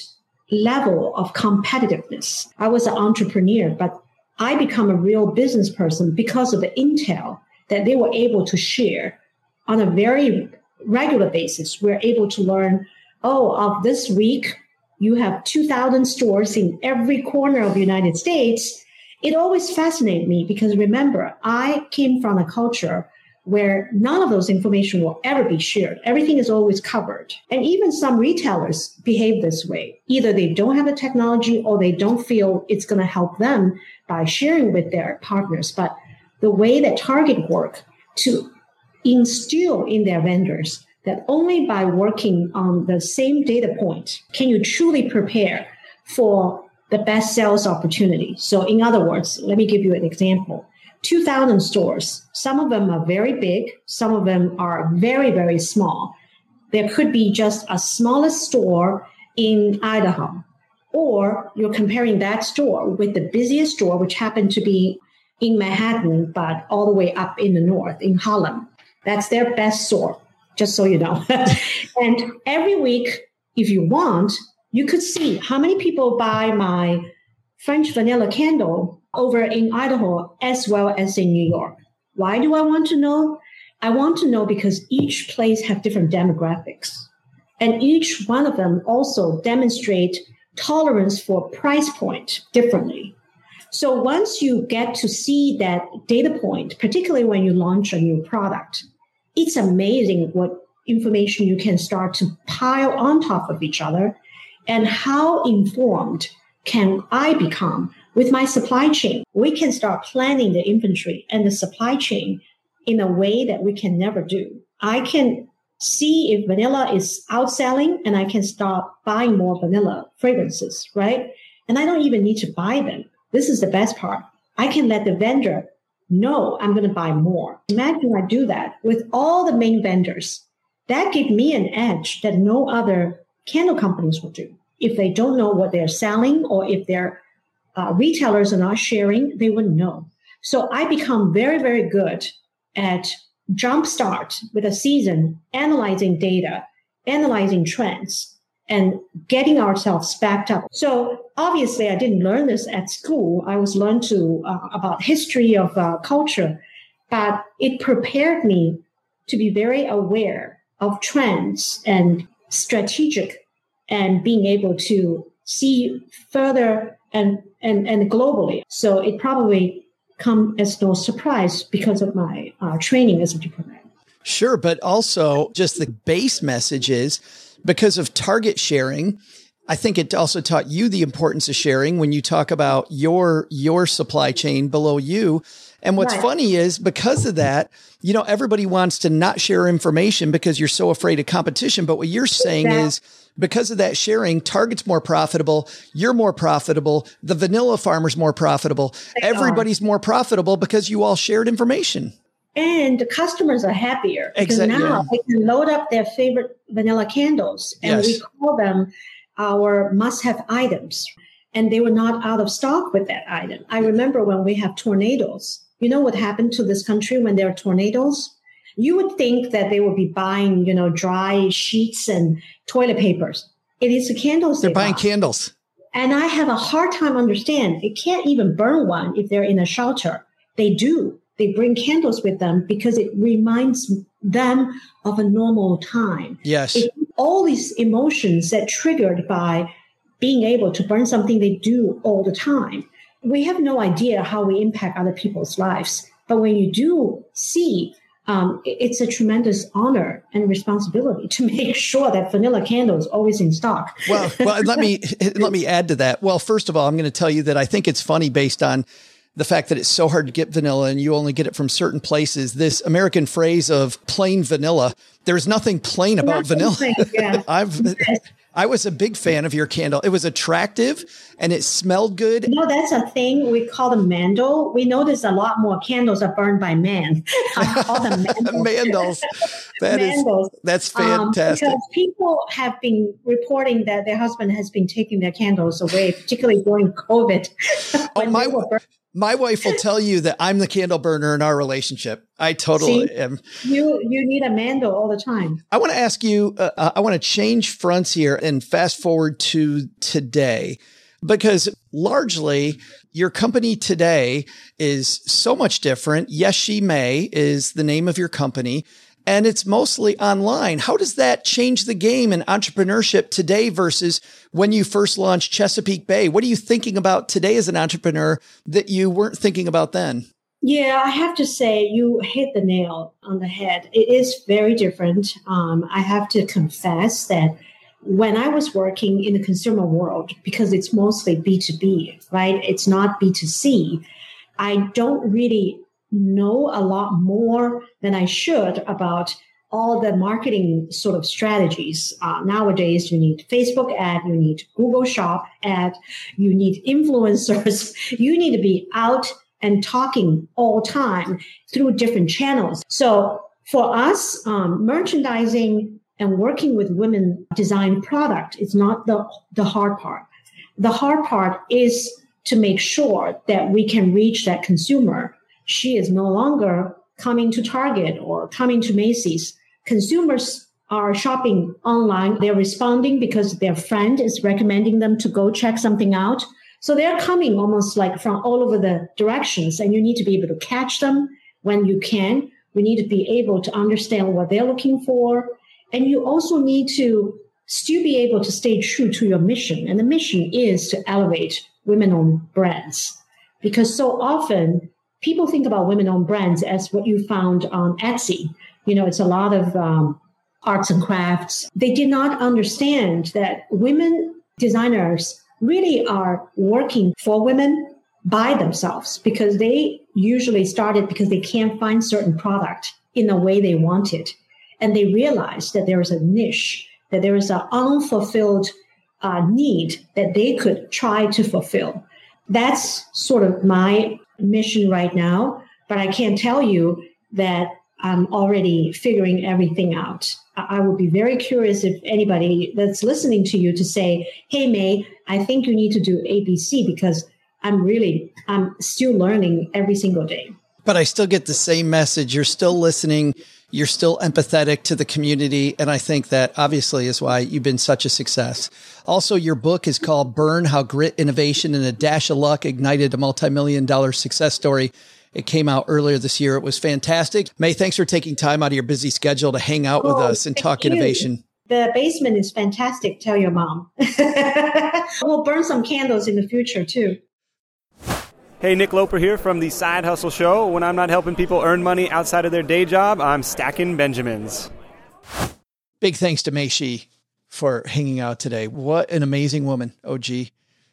level of competitiveness. I was an entrepreneur, but I become a real business person because of the intel that they were able to share on a very regular basis. We're able to learn, oh, of this week, you have 2,000 stores in every corner of the United States. It always fascinated me because remember, I came from a culture where none of those information will ever be shared. Everything is always covered. And even some retailers behave this way. Either they don't have the technology or they don't feel it's going to help them by sharing with their partners. But the way that Target work to instill in their vendors that only by working on the same data point can you truly prepare for the best sales opportunity. So in other words, let me give you an example. 2000 stores. Some of them are very big. Some of them are very, very small. There could be just a smallest store in Idaho, or you're comparing that store with the busiest store, which happened to be in Manhattan, but all the way up in the north in Harlem. That's their best store, just so you know. and every week, if you want, you could see how many people buy my French vanilla candle over in Idaho as well as in New York. Why do I want to know? I want to know because each place have different demographics and each one of them also demonstrate tolerance for price point differently. So once you get to see that data point, particularly when you launch a new product, it's amazing what information you can start to pile on top of each other and how informed can I become with my supply chain? We can start planning the inventory and the supply chain in a way that we can never do. I can see if vanilla is outselling and I can start buying more vanilla fragrances, right? And I don't even need to buy them. This is the best part. I can let the vendor know I'm going to buy more. Imagine I do that with all the main vendors. That gives me an edge that no other candle companies will do. If they don't know what they're selling or if their uh, retailers are not sharing, they wouldn't know. So I become very, very good at jumpstart with a season, analyzing data, analyzing trends, and getting ourselves backed up. So obviously, I didn't learn this at school. I was learned to uh, about history of uh, culture, but it prepared me to be very aware of trends and strategic and being able to see further and, and, and globally. So it probably come as no surprise because of my uh, training as a diplomat. Sure, but also just the base message is because of target sharing. I think it also taught you the importance of sharing when you talk about your your supply chain below you. And what's Right. funny is because of that, you know, everybody wants to not share information because you're so afraid of competition. But what you're saying Exactly. is because of that sharing, Target's more profitable, you're more profitable, the vanilla farmer's more profitable, They are. everybody's more profitable because you all shared information. And the customers are happier because now they can load up their favorite vanilla candles and we call them our must have items. And they were not out of stock with that item. I remember when we have tornadoes, you know what happened to this country when there are tornadoes? You would think that they would be buying, you know, dry sheets and toilet papers. It is the candles They're they buying buy. candles. And I have a hard time understand. It can't even burn one if they're in a shelter. They do. They bring candles with them because it reminds them of a normal time. Yes. It, all these emotions that triggered by being able to burn something they do all the time. We have no idea how we impact other people's lives. But when you do see um, it's a tremendous honor and responsibility to make sure that vanilla candle is always in stock. well, well, let me let me add to that. Well, first of all, I'm going to tell you that I think it's funny based on the fact that it's so hard to get vanilla and you only get it from certain places. This American phrase of plain vanilla, there's nothing plain about nothing vanilla. Plain, yeah. I've I was a big fan of your candle. It was attractive and it smelled good. No, that's a thing we call them mandel. We notice a lot more candles are burned by men. I call them mandels. mandels. That mandels. Is, that's um, fantastic. Um, because people have been reporting that their husband has been taking their candles away, particularly during COVID. oh, my, my wife will tell you that I'm the candle burner in our relationship. I totally See, am. You you need a mandel all the time. I want to ask you. Uh, uh I want to change fronts here and fast forward to today, because largely your company today is so much different. Yes, she may is the name of your company and it's mostly online. How does that change the game in entrepreneurship today versus when you first launched Chesapeake Bay? What are you thinking about today as an entrepreneur that you weren't thinking about then? Yeah, I have to say you hit the nail on the head. It is very different. Um, I have to confess that when I was working in the consumer world, because it's mostly B2B, right? It's not B2C. I don't really know a lot more than I should about all the marketing sort of strategies. Uh, nowadays, you need Facebook ad, you need Google Shop ad, you need influencers, you need to be out and talking all time through different channels. So for us, um, merchandising and working with women design product is not the, the hard part. The hard part is to make sure that we can reach that consumer she is no longer coming to Target or coming to Macy's. Consumers are shopping online. They're responding because their friend is recommending them to go check something out. So they're coming almost like from all over the directions and you need to be able to catch them when you can. We need to be able to understand what they're looking for. And you also need to still be able to stay true to your mission. And the mission is to elevate women owned brands because so often people think about women-owned brands as what you found on Etsy. You know, it's a lot of um, arts and crafts. They did not understand that women designers really are working for women by themselves because they usually started because they can't find certain product in the way they want it. And they realized that there is a niche, that there is an unfulfilled uh, need that they could try to fulfill. That's sort of my mission right now, but I can't tell you that I'm already figuring everything out. I would be very curious if anybody that's listening to you to say, Hey, Mei, I think you need to do ABC because I'm really, I'm still learning every single day. But I still get the same message. You're still listening. You're still empathetic to the community. And I think that obviously is why you've been such a success. Also, your book is called Burn How Grit, Innovation, and a Dash of Luck Ignited a Multi-Million Dollar Success Story. It came out earlier this year. It was fantastic. Mei, thanks for taking time out of your busy schedule to hang out oh, with us and talk you. innovation. The basement is fantastic. Tell your mom. we'll burn some candles in the future too. Hey, Nick Loper here from the Side Hustle Show. When I'm not helping people earn money outside of their day job, I'm stacking Benjamins. Big thanks to Mei Xu for hanging out today. What an amazing woman, OG.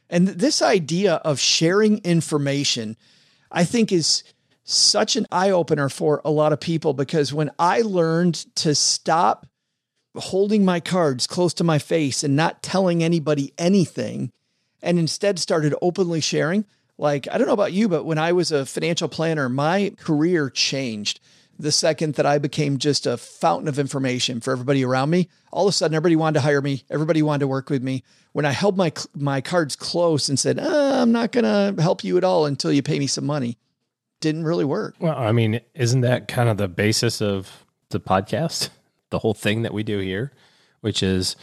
And this idea of sharing information, I think, is such an eye opener for a lot of people because when I learned to stop holding my cards close to my face and not telling anybody anything, and instead started openly sharing, like, I don't know about you, but when I was a financial planner, my career changed the second that I became just a fountain of information for everybody around me. All of a sudden, everybody wanted to hire me. Everybody wanted to work with me. When I held my my cards close and said, uh, "I'm not going to help you at all until you pay me some money," didn't really work. Well, I mean, isn't that kind of the basis of the podcast? The whole thing that we do here, which is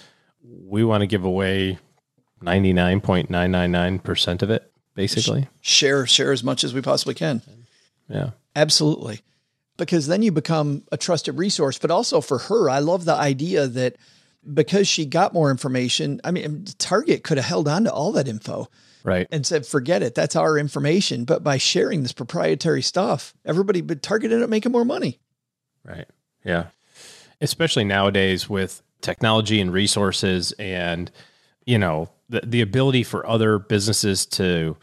we want to give away 99.999% of it basically. Share share as much as we possibly can. Yeah. Absolutely. Because then you become a trusted resource, but also for her, I love the idea that because she got more information, I mean Target could have held on to all that info. Right. And said, forget it. That's our information. But by sharing this proprietary stuff, everybody, but Target ended up making more money. Right. Yeah. Especially nowadays with technology and resources and, you know, the, the ability for other businesses to,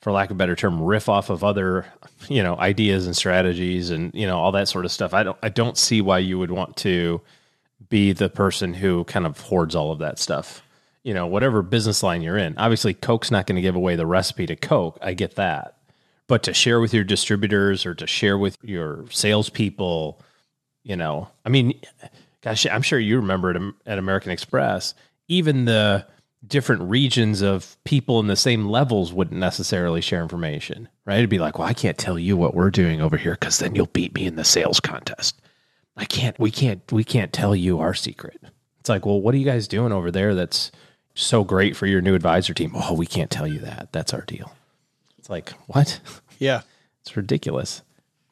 for lack of a better term, riff off of other, you know, ideas and strategies and, you know, all that sort of stuff. I don't, I don't see why you would want to be the person who kind of hoards all of that stuff. You know, whatever business line you're in. Obviously, Coke's not going to give away the recipe to Coke. I get that. But to share with your distributors or to share with your salespeople, you know, I mean, gosh, I'm sure you remember at, at American Express, even the different regions of people in the same levels wouldn't necessarily share information, right? It'd be like, well, I can't tell you what we're doing over here because then you'll beat me in the sales contest. I can't, we can't, we can't tell you our secret. It's like, well, what are you guys doing over there that's so great for your new advisor team? Oh, we can't tell you that. That's our deal. It's like, what? Yeah. It's ridiculous.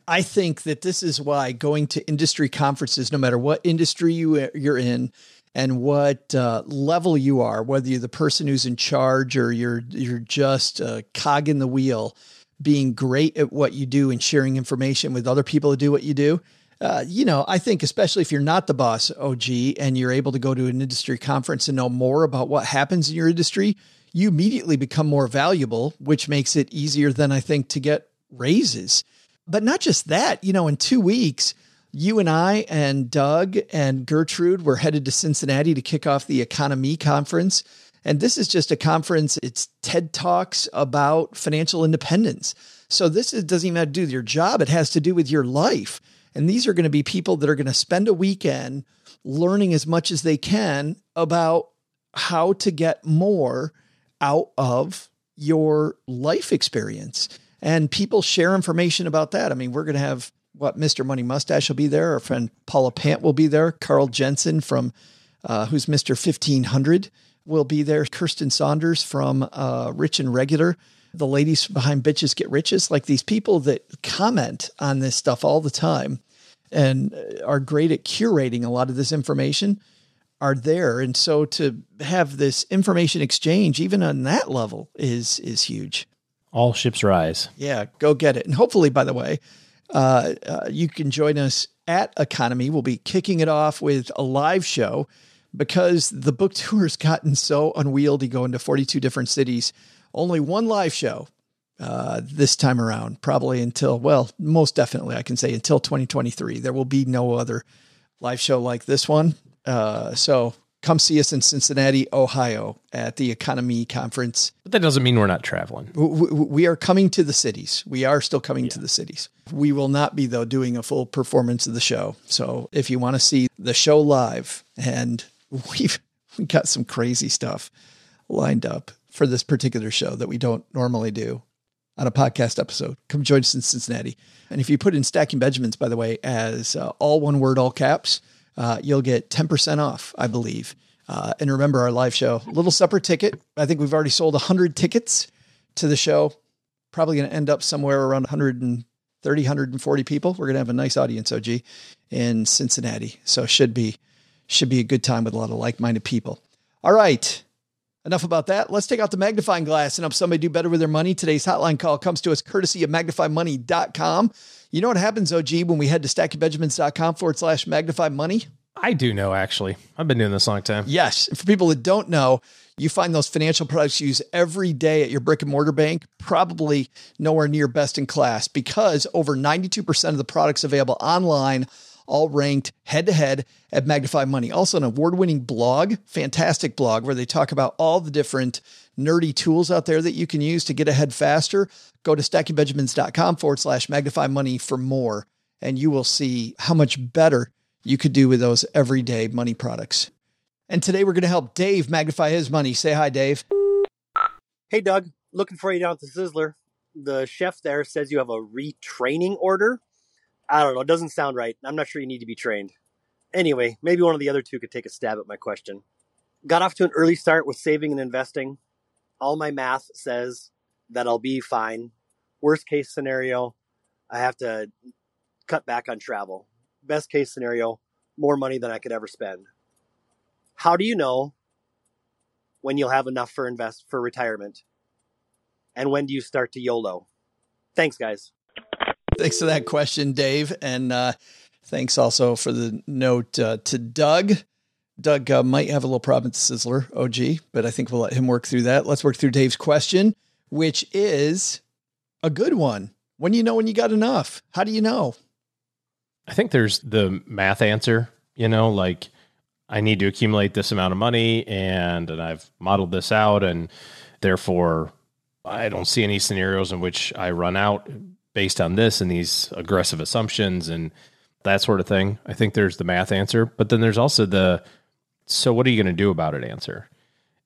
I think that this is why going to industry conferences, no matter what industry you you're in and what uh, level you are, whether you're the person who's in charge or you're you're just a cog in the wheel, being great at what you do and sharing information with other people to do what you do. Uh, you know, I think especially if you're not the boss OG and you're able to go to an industry conference and know more about what happens in your industry, you immediately become more valuable, which makes it easier than I think to get raises. But not just that, you know, in two weeks, you and I and Doug and Gertrude were headed to Cincinnati to kick off the EconoMe conference. And this is just a conference, it's TED Talks about financial independence. So this is, doesn't even have to do with your job, it has to do with your life. And these are going to be people that are going to spend a weekend learning as much as they can about how to get more out of your life experience. And people share information about that. I mean, we're going to have what Mr. Money Mustache will be there. Our friend Paula Pant will be there. Carl Jensen from uh, who's Mr. 1500 will be there. Kiersten Saunders from uh, Rich and Regular. The ladies behind Bitches Get Riches, like these people that comment on this stuff all the time and are great at curating a lot of this information are there. And so to have this information exchange, even on that level, is is huge. All ships rise. Yeah, go get it. And hopefully, by the way, uh, uh, you can join us at EconoMe. We'll be kicking it off with a live show because the book tour has gotten so unwieldy going to 42 different cities. Only one live show uh, this time around, probably until, well, most definitely, I can say until 2023. There will be no other live show like this one. Uh, so come see us in Cincinnati, Ohio at the EconoMe Conference. But that doesn't mean we're not traveling. We, are coming to the cities. We are still coming yeah. to the cities. We will not be, though, doing a full performance of the show. So if you want to see the show live, and we've we got some crazy stuff lined up for this particular show that we don't normally do on a podcast episode. Come join us in Cincinnati. And if you put in Stacking Benjamins, by the way, as uh, all one word, all caps, uh, you'll get 10% off, I believe. Uh, and remember our live show, little separate ticket. I think we've already sold 100 tickets to the show. Probably going to end up somewhere around 130, 140 people. We're going to have a nice audience, OG, in Cincinnati. So should be should be a good time with a lot of like-minded people. All right. Enough about that. Let's take out the magnifying glass and help somebody do better with their money. Today's hotline call comes to us courtesy of magnifymoney.com. You know what happens, OG, when we head to stackingbenjamins.com forward slash magnify money? I do know, actually. I've been doing this a long time. Yes. And for people that don't know, you find those financial products you use every day at your brick and mortar bank, probably nowhere near best in class because over 92% of the products available online all ranked head to head at Magnify Money. Also, an award winning blog, fantastic blog where they talk about all the different nerdy tools out there that you can use to get ahead faster. Go to stackingbenjamins.com forward slash magnify money for more, and you will see how much better you could do with those everyday money products. And today we're going to help Dave magnify his money. Say hi, Dave. Hey, Doug. Looking for you down at the Sizzler. The chef there says you have a retraining order. I don't know. It doesn't sound right. I'm not sure you need to be trained. Anyway, maybe one of the other two could take a stab at my question. Got off to an early start with saving and investing. All my math says that I'll be fine. Worst case scenario, I have to cut back on travel. Best case scenario, more money than I could ever spend. How do you know when you'll have enough for invest for retirement? And when do you start to YOLO? Thanks, guys. Thanks for that question, Dave. And uh, Thanks also for the note uh, to Doug. Doug uh, might have a little problem with Sizzler OG, but I think we'll let him work through that. Let's work through Dave's question, which is a good one. When do you know when you got enough? How do you know? I think there's the math answer, you know, like I need to accumulate this amount of money and and I've modeled this out and therefore I don't see any scenarios in which I run out based on this and these aggressive assumptions and that sort of thing. I think there's the math answer, but then there's also the so what are you going to do about it answer.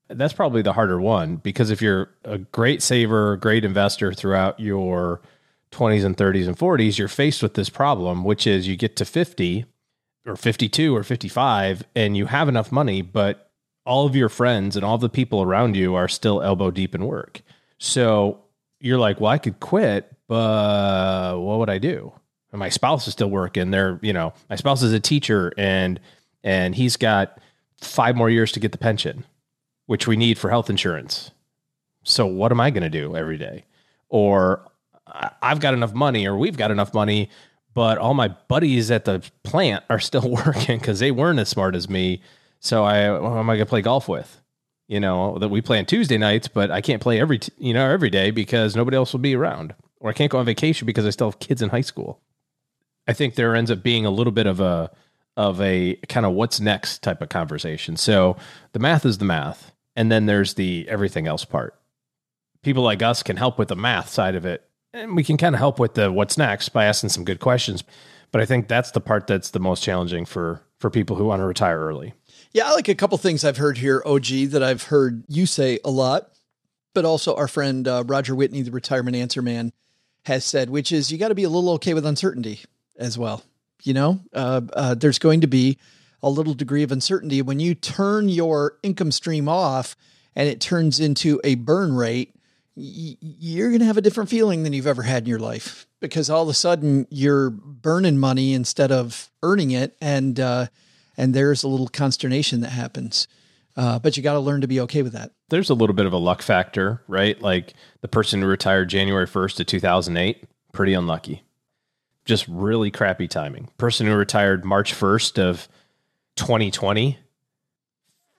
That's probably the harder one because if you're a great saver, great investor throughout your 20s and 30s and 40s, you're faced with this problem, which is you get to 50 or 52 or 55 and you have enough money, but all of your friends and all the people around you are still elbow deep in work. So you're like, well, I could quit, but what would I do? And my spouse is still working. They're, you know, my spouse is a teacher and and he's got five more years to get the pension, which we need for health insurance. So what am I going to do every day? Or I've got enough money or we've got enough money, but all my buddies at the plant are still working because they weren't as smart as me. So I, what am I going to play golf with? You know, that we play on Tuesday nights, but I can't play every, you know, every day because nobody else will be around or I can't go on vacation because I still have kids in high school. I think there ends up being a little bit of a, of a kind of what's next type of conversation. So the math is the math. And then there's the everything else part. People like us can help with the math side of it and we can kind of help with the what's next by asking some good questions. But I think that's the part that's the most challenging for for people who want to retire early. Yeah, I like a couple things I've heard here, OG, that I've heard you say a lot, but also our friend uh, Roger Whitney, the retirement answer man, has said, which is you got to be a little okay with uncertainty as well. You know, uh, uh, there's going to be a little degree of uncertainty when you turn your income stream off and it turns into a burn rate you're going to have a different feeling than you've ever had in your life because all of a sudden you're burning money instead of earning it. And, uh, and there's a little consternation that happens. Uh, but you got to learn to be okay with that. There's a little bit of a luck factor, right? Like the person who retired January 1st of 2008, pretty unlucky. Just really crappy timing. Person who retired March 1st of 2020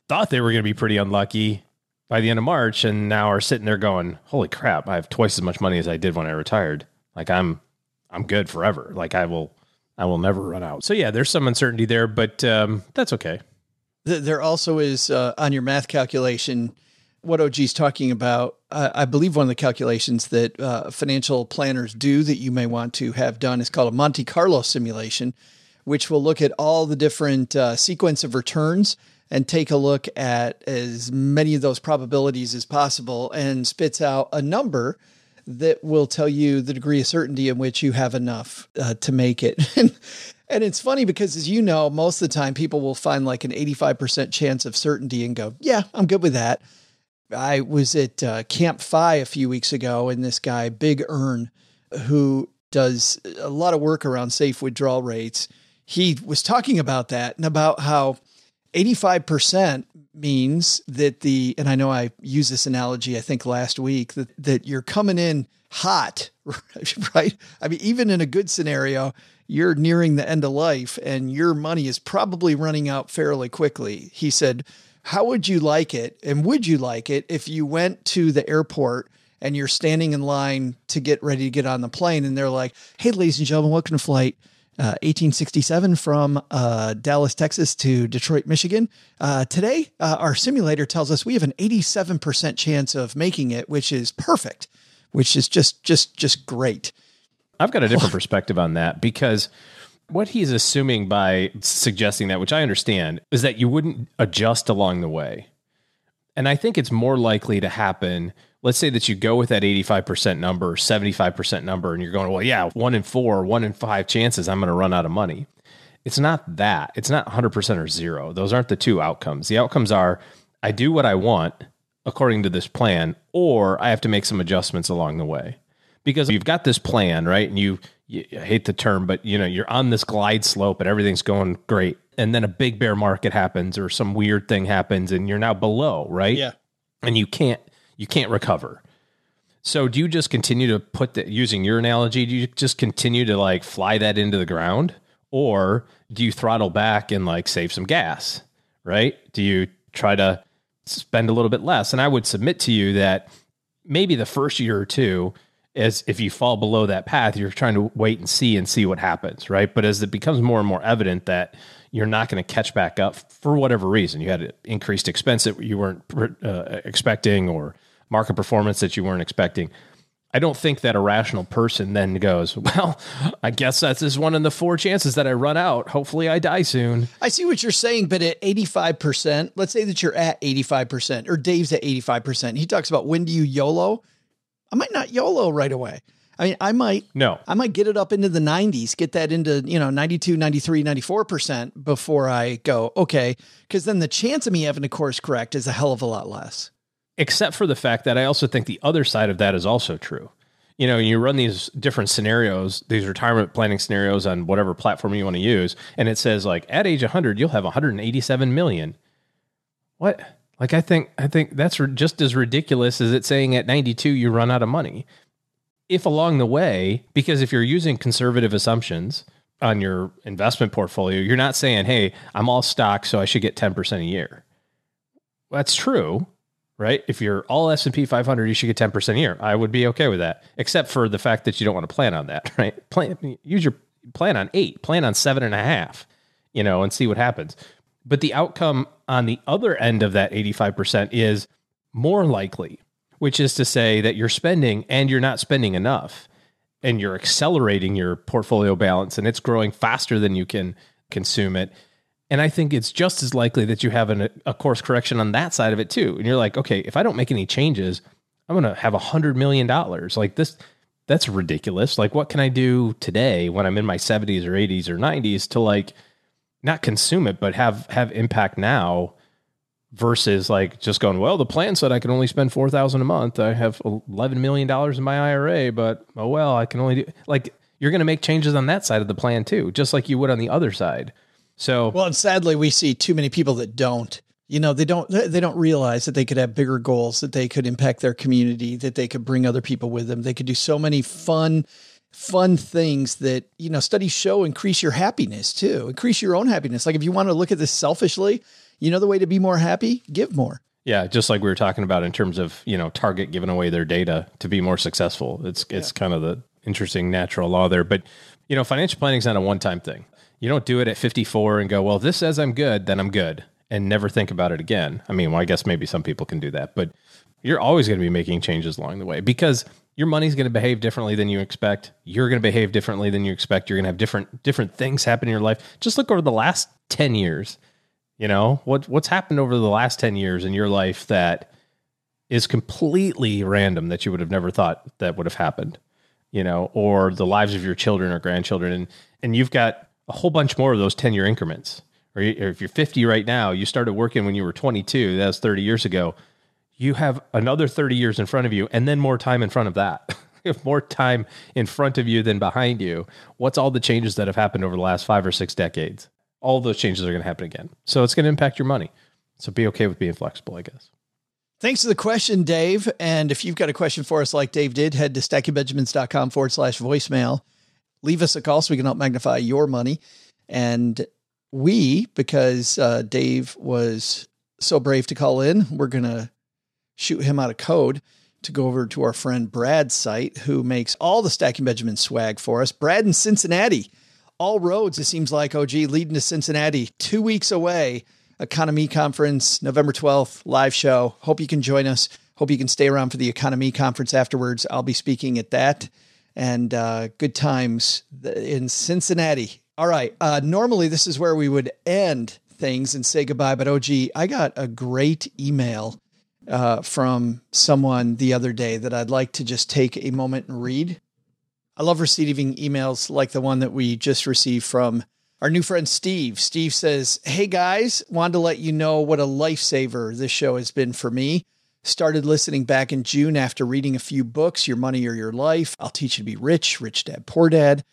thought they were going to be pretty unlucky by the end of March and now are sitting there going, "Holy crap, I have twice as much money as I did when I retired. Like I'm I'm good forever. Like I will I will never run out." So yeah, there's some uncertainty there, but um, that's okay. There also is uh, on your math calculation what OG's talking about. Uh, I believe one of the calculations that uh, financial planners do that you may want to have done is called a Monte Carlo simulation, which will look at all the different uh, sequence of returns and take a look at as many of those probabilities as possible and spits out a number that will tell you the degree of certainty in which you have enough uh, to make it. and it's funny because, as you know, most of the time people will find like an 85% chance of certainty and go, Yeah, I'm good with that. I was at uh, Camp FI a few weeks ago, and this guy, Big ERN, who does a lot of work around safe withdrawal rates, he was talking about that and about how 85% means that the, and I know I used this analogy, I think last week, that, that you're coming in hot, right? I mean, even in a good scenario, you're nearing the end of life and your money is probably running out fairly quickly. He said, How would you like it? And would you like it if you went to the airport and you're standing in line to get ready to get on the plane and they're like, Hey, ladies and gentlemen, welcome to flight 1867 uh, from uh, Dallas, Texas to Detroit, Michigan. Uh, today, uh, our simulator tells us we have an 87% chance of making it, which is perfect, which is just just just great. I've got a different perspective on that because what he's assuming by suggesting that, which I understand, is that you wouldn't adjust along the way. And I think it's more likely to happen let's say that you go with that 85% number, 75% number, and you're going, well, yeah, one in four, one in five chances I'm going to run out of money. It's not that. It's not 100% or zero. Those aren't the two outcomes. The outcomes are I do what I want according to this plan, or I have to make some adjustments along the way. Because you've got this plan, right? And you, you I hate the term, but you know, you're on this glide slope and everything's going great. And then a big bear market happens or some weird thing happens and you're now below, right? Yeah. And you can't you can't recover. So do you just continue to put that using your analogy, do you just continue to like fly that into the ground? Or do you throttle back and like save some gas, right? Do you try to spend a little bit less? And I would submit to you that maybe the first year or two, as if you fall below that path, you're trying to wait and see and see what happens, right? But as it becomes more and more evident that you're not going to catch back up for whatever reason, you had increased expense that you weren't uh, expecting or market performance that you weren't expecting. I don't think that a rational person then goes, well, I guess that's just one in the four chances that I run out. Hopefully I die soon. I see what you're saying, but at 85%, let's say that you're at 85% or Dave's at 85%. He talks about when do you YOLO? I might not YOLO right away. I mean, I might no. I might get it up into the 90s, get that into, you know, 92, 93, 94% before I go, okay, cuz then the chance of me having a course correct is a hell of a lot less. Except for the fact that I also think the other side of that is also true. You know, you run these different scenarios, these retirement planning scenarios on whatever platform you want to use, and it says like at age 100 you'll have 187 million. What? Like I think I think that's just as ridiculous as it saying at 92 you run out of money if along the way, because if you're using conservative assumptions on your investment portfolio, you're not saying, hey, I'm all stock, so I should get 10% a year. That's true, right? If you're all S&P 500, you should get 10% a year. I would be okay with that, except for the fact that you don't want to plan on that, right? Plan, use your plan on eight, plan on seven and a half, you know, and see what happens. But the outcome on the other end of that 85% is more likely which is to say that you're spending and you're not spending enough and you're accelerating your portfolio balance and it's growing faster than you can consume it. And I think it's just as likely that you have an, a course correction on that side of it too. And you're like, okay, if I don't make any changes, I'm going to have a hundred million dollars like this. That's ridiculous. Like, what can I do today when I'm in my 70s or 80s or 90s to like not consume it, but have have impact now versus like just going, well, the plan said I can only spend 4000 a month. I have 11 million dollars in my IRA, but oh well, I can only do like you're going to make changes on that side of the plan too, just like you would on the other side. So Well, and sadly we see too many people that don't. You know, they don't they don't realize that they could have bigger goals, that they could impact their community, that they could bring other people with them. They could do so many fun fun things that, you know, studies show increase your happiness too. Increase your own happiness. Like if you want to look at this selfishly, you know the way to be more happy? Give more. Yeah, just like we were talking about in terms of, you know, Target giving away their data to be more successful. It's it's yeah. kind of the interesting natural law there. But, you know, financial planning is not a one-time thing. You don't do it at 54 and go, "Well, if this says I'm good, then I'm good." And never think about it again. I mean, well, I guess maybe some people can do that, but you're always going to be making changes along the way because your money's going to behave differently than you expect. You're going to behave differently than you expect. You're going to have different different things happen in your life. Just look over the last 10 years you know, what what's happened over the last 10 years in your life that is completely random that you would have never thought that would have happened, you know, or the lives of your children or grandchildren and and you've got a whole bunch more of those 10 year increments. Or, if you're 50 right now, you started working when you were 22, that was 30 years ago. You have another 30 years in front of you and then more time in front of that. have more time in front of you than behind you. What's all the changes that have happened over the last 5 or 6 decades? all those changes are going to happen again. So it's going to impact your money. So be okay with being flexible, I guess. Thanks for the question, Dave. And if you've got a question for us like Dave did, head to stackingbenjamins.com forward slash voicemail. Leave us a call so we can help magnify your money. And we, because uh, Dave was so brave to call in, we're going to shoot him out a code to go over to our friend Brad's site, who makes all the Stacking Benjamin swag for us. Brad in Cincinnati all roads, it seems like, OG, leading to Cincinnati, two weeks away. EconoMe Conference, November 12th, live show. Hope you can join us. Hope you can stay around for the EconoMe Conference afterwards. I'll be speaking at that. And uh, good times in Cincinnati. All right. Uh, normally, this is where we would end things and say goodbye. But OG, I got a great email uh, from someone the other day that I'd like to just take a moment and read. I love receiving emails like the one that we just received from our new friend Steve. Steve says, Hey guys, wanted to let you know what a lifesaver this show has been for me. Started listening back in June after reading a few books, Your Money or Your Life, I'll Teach You to Be Rich, Rich Dad, Poor Dad,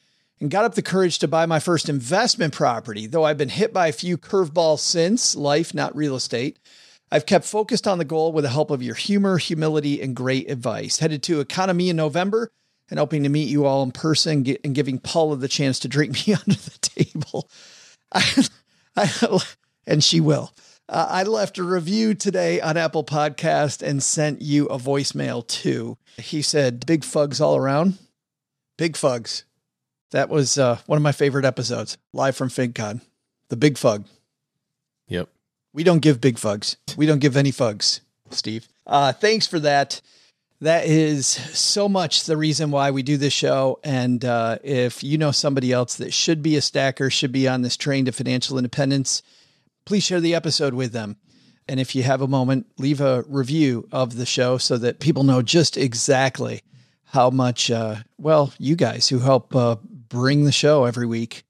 and got up the courage to buy my first investment property. Though I've been hit by a few curveballs since, life, not real estate. I've kept focused on the goal with the help of your humor, humility, and great advice. Headed to EconoMe in November and hoping to meet you all in person and giving Paula the chance to drink me under the table. I, I, and she will. Uh, I left a review today on Apple Podcast and sent you a voicemail too. He said, "Big fugs all around." Big fugs. That was uh, one of my favorite episodes, live from FinCon. The big fug. Yep. We don't give big fugs. We don't give any fugs, Steve. Uh, thanks for that. That is so much the reason why we do this show. And uh, if you know somebody else that should be a stacker, should be on this train to financial independence, please share the episode with them. And if you have a moment, leave a review of the show so that people know just exactly how much, uh, well, you guys who help uh, bring the show every week,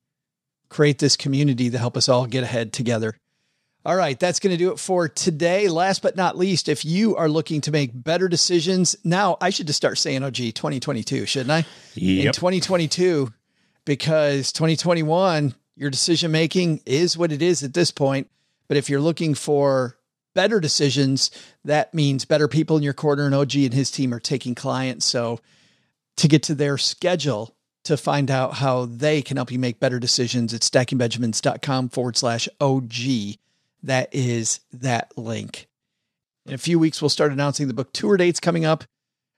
create this community to help us all get ahead together. All right, that's going to do it for today. Last but not least, if you are looking to make better decisions, now I should just start saying, oh, gee, 2022, shouldn't I? Yep. In 2022, because 2021, your decision making is what it is at this point. But if you're looking for better decisions, that means better people in your corner. And OG and his team are taking clients. So to get to their schedule to find out how they can help you make better decisions, it's stackingbenjamins.com forward slash OG. That is that link. In a few weeks, we'll start announcing the book tour dates coming up.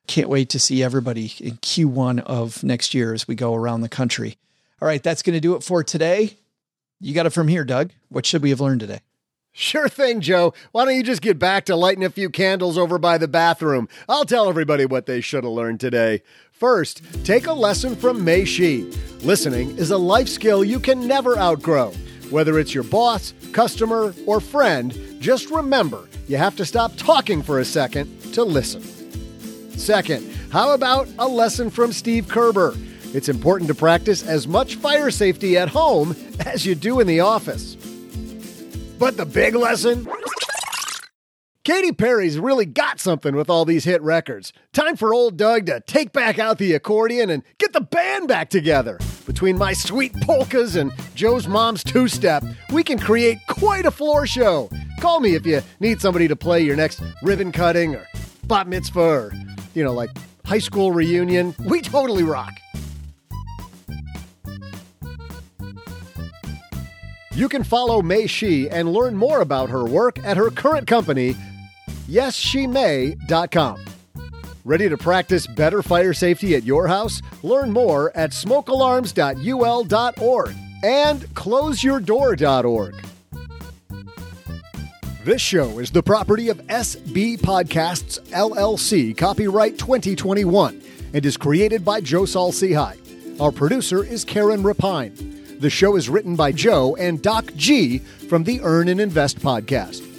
Can't wait to see everybody in Q1 of next year as we go around the country. All right, that's going to do it for today. You got it from here, Doug. What should we have learned today? Sure thing, Joe. Why don't you just get back to lighting a few candles over by the bathroom? I'll tell everybody what they should have learned today. First, take a lesson from Mei Xu. Listening is a life skill you can never outgrow. Whether it's your boss, customer, or friend, just remember you have to stop talking for a second to listen. Second, how about a lesson from Steve Kerber? It's important to practice as much fire safety at home as you do in the office. But the big lesson? Katy Perry's really got something with all these hit records. Time for old Doug to take back out the accordion and get the band back together. Between my sweet polkas and Joe's mom's two step, we can create quite a floor show. Call me if you need somebody to play your next ribbon cutting or bat mitzvah or, you know, like high school reunion. We totally rock. You can follow Mei Xu and learn more about her work at her current company, yesshemay.com. Ready to practice better fire safety at your house? Learn more at smokealarms.ul.org and closeyourdoor.org. This show is the property of SB Podcasts LLC, copyright 2021, and is created by Joe Saul-Sehy. Our producer is Karen Rapine. The show is written by Joe and Doc G from the Earn and Invest podcast.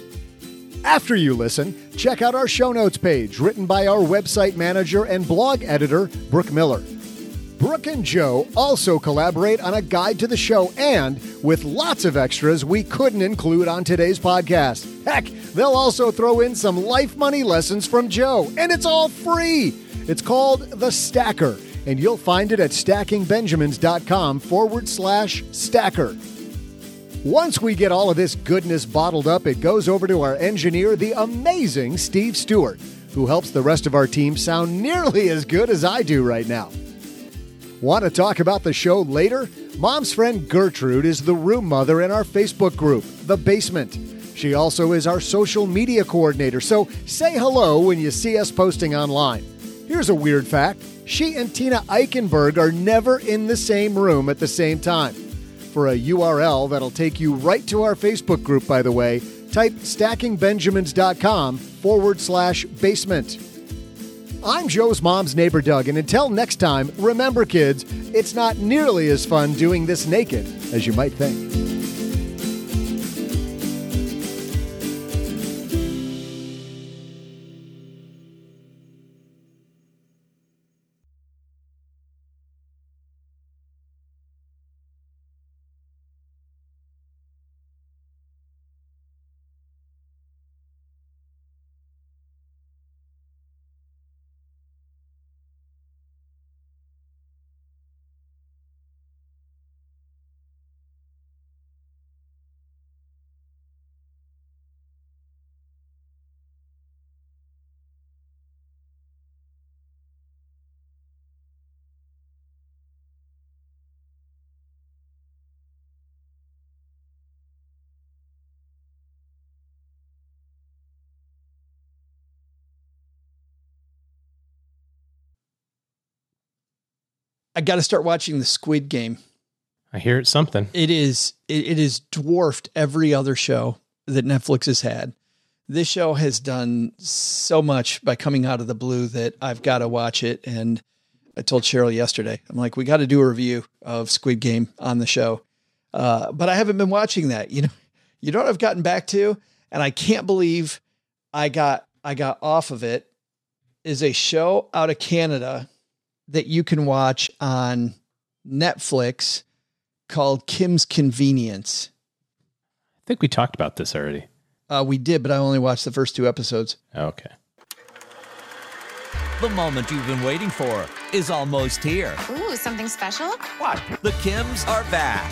After you listen, check out our show notes page written by our website manager and blog editor, Brooke Miller. Brooke and Joe also collaborate on a guide to the show and with lots of extras we couldn't include on today's podcast. Heck, they'll also throw in some life money lessons from Joe, and it's all free. It's called The Stacker and you'll find it at stackingbenjamins.com forward slash stacker. Once we get all of this goodness bottled up, it goes over to our engineer, the amazing Steve Stewart, who helps the rest of our team sound nearly as good as I do right now. Want to talk about the show later? Mom's friend Gertrude is the room mother in our Facebook group, The Basement. She also is our social media coordinator, so say hello when you see us posting online. Here's a weird fact she and Tina Eichenberg are never in the same room at the same time. For a URL that'll take you right to our Facebook group, by the way, type stackingbenjamins.com forward slash basement. I'm Joe's mom's neighbor, Doug, and until next time, remember, kids, it's not nearly as fun doing this naked as you might think. I got to start watching the Squid Game. I hear it's something. It is it, it is dwarfed every other show that Netflix has had. This show has done so much by coming out of the blue that I've got to watch it. And I told Cheryl yesterday, I'm like, we got to do a review of Squid Game on the show. Uh, but I haven't been watching that. You know, you know what I've gotten back to, and I can't believe I got I got off of it. Is a show out of Canada that you can watch on Netflix called Kim's Convenience. I think we talked about this already. Uh, we did, but I only watched the first two episodes. Okay. The moment you've been waiting for is almost here. Ooh, something special? What? The Kims are back.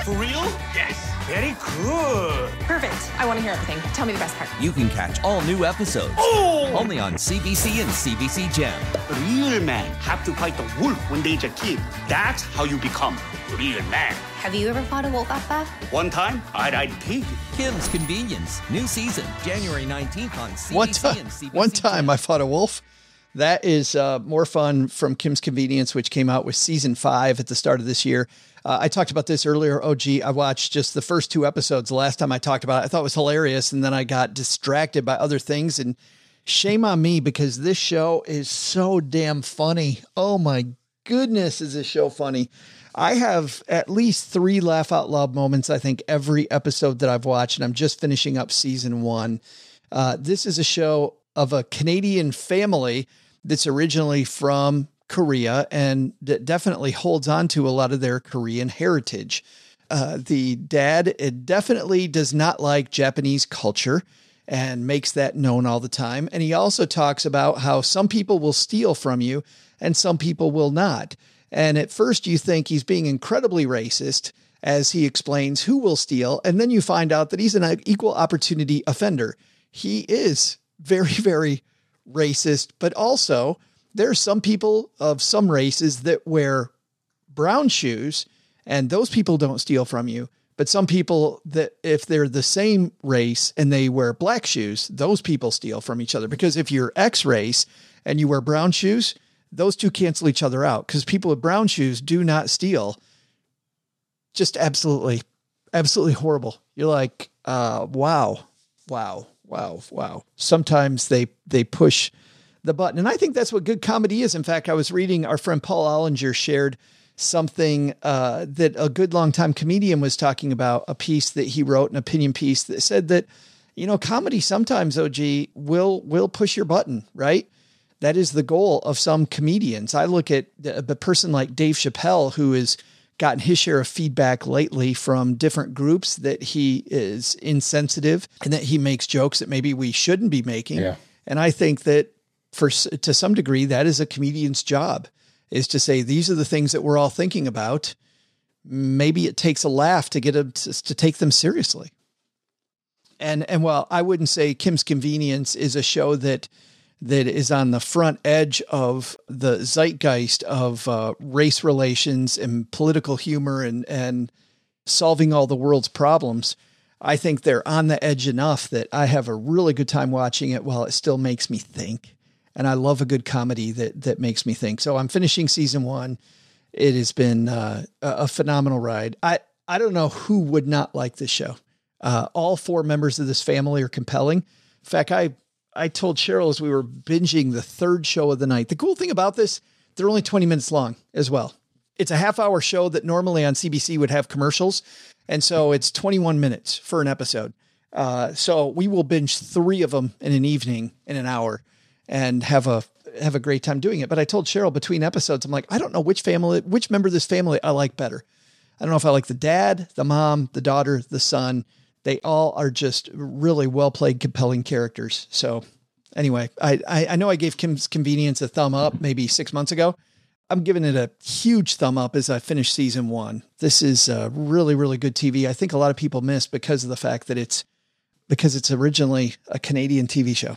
For real? Yes. Very good. Perfect. I want to hear everything. Tell me the best part. You can catch all new episodes Oh! only on CBC and CBC Gem. Real men have to fight the wolf when they're a kid. That's how you become real man. Have you ever fought a wolf, Papa? One time, I ride pig. Kim's Convenience, new season, January 19th on CBC One and time, CBC one time I fought a wolf. That is uh, more fun from Kim's Convenience, which came out with season five at the start of this year. Uh, I talked about this earlier. Oh, gee, I watched just the first two episodes. The last time I talked about it, I thought it was hilarious. And then I got distracted by other things. And shame on me because this show is so damn funny. Oh, my goodness, is this show funny? I have at least three laugh out loud moments, I think, every episode that I've watched. And I'm just finishing up season one. Uh, this is a show of a Canadian family that's originally from Korea and definitely holds on to a lot of their Korean heritage. Uh, the dad it definitely does not like Japanese culture and makes that known all the time. And he also talks about how some people will steal from you and some people will not. And at first, you think he's being incredibly racist as he explains who will steal. And then you find out that he's an equal opportunity offender. He is very, very racist, but also there are some people of some races that wear brown shoes, and those people don't steal from you. But some people that if they're the same race and they wear black shoes, those people steal from each other. Because if you're X race and you wear brown shoes, those two cancel each other out because people with brown shoes do not steal. Just absolutely, absolutely horrible. You're like, uh, wow, wow, wow, wow. Sometimes they they push the button, and I think that's what good comedy is. In fact, I was reading our friend Paul Ollinger shared something uh, that a good longtime comedian was talking about a piece that he wrote, an opinion piece that said that you know comedy sometimes OG will will push your button, right? That is the goal of some comedians. I look at a person like Dave Chappelle, who has gotten his share of feedback lately from different groups that he is insensitive and that he makes jokes that maybe we shouldn't be making. Yeah. And I think that for to some degree, that is a comedian's job is to say these are the things that we're all thinking about. Maybe it takes a laugh to get to, to take them seriously. And and while I wouldn't say Kim's Convenience is a show that that is on the front edge of the zeitgeist of uh, race relations and political humor and and solving all the world's problems. I think they're on the edge enough that I have a really good time watching it while it still makes me think. And I love a good comedy that that makes me think. So I'm finishing season one. It has been uh, a phenomenal ride. I I don't know who would not like this show. Uh, all four members of this family are compelling. In fact, I I told Cheryl as we were binging the third show of the night. The cool thing about this, they're only 20 minutes long as well. It's a half hour show that normally on CBC would have commercials. And so it's 21 minutes for an episode. Uh, so we will binge three of them in an evening in an hour and have a have a great time doing it. But I told Cheryl between episodes, I'm like, I don't know which family, which member of this family I like better. I don't know if I like the dad, the mom, the daughter, the son. They all are just really well played, compelling characters. So anyway, I, I I know I gave Kim's Convenience a thumb up maybe six months ago. I'm giving it a huge thumb up as I finish season one. This is uh, really, really good TV. I think a lot of people missed because of the fact that it's because it's originally a Canadian TV show.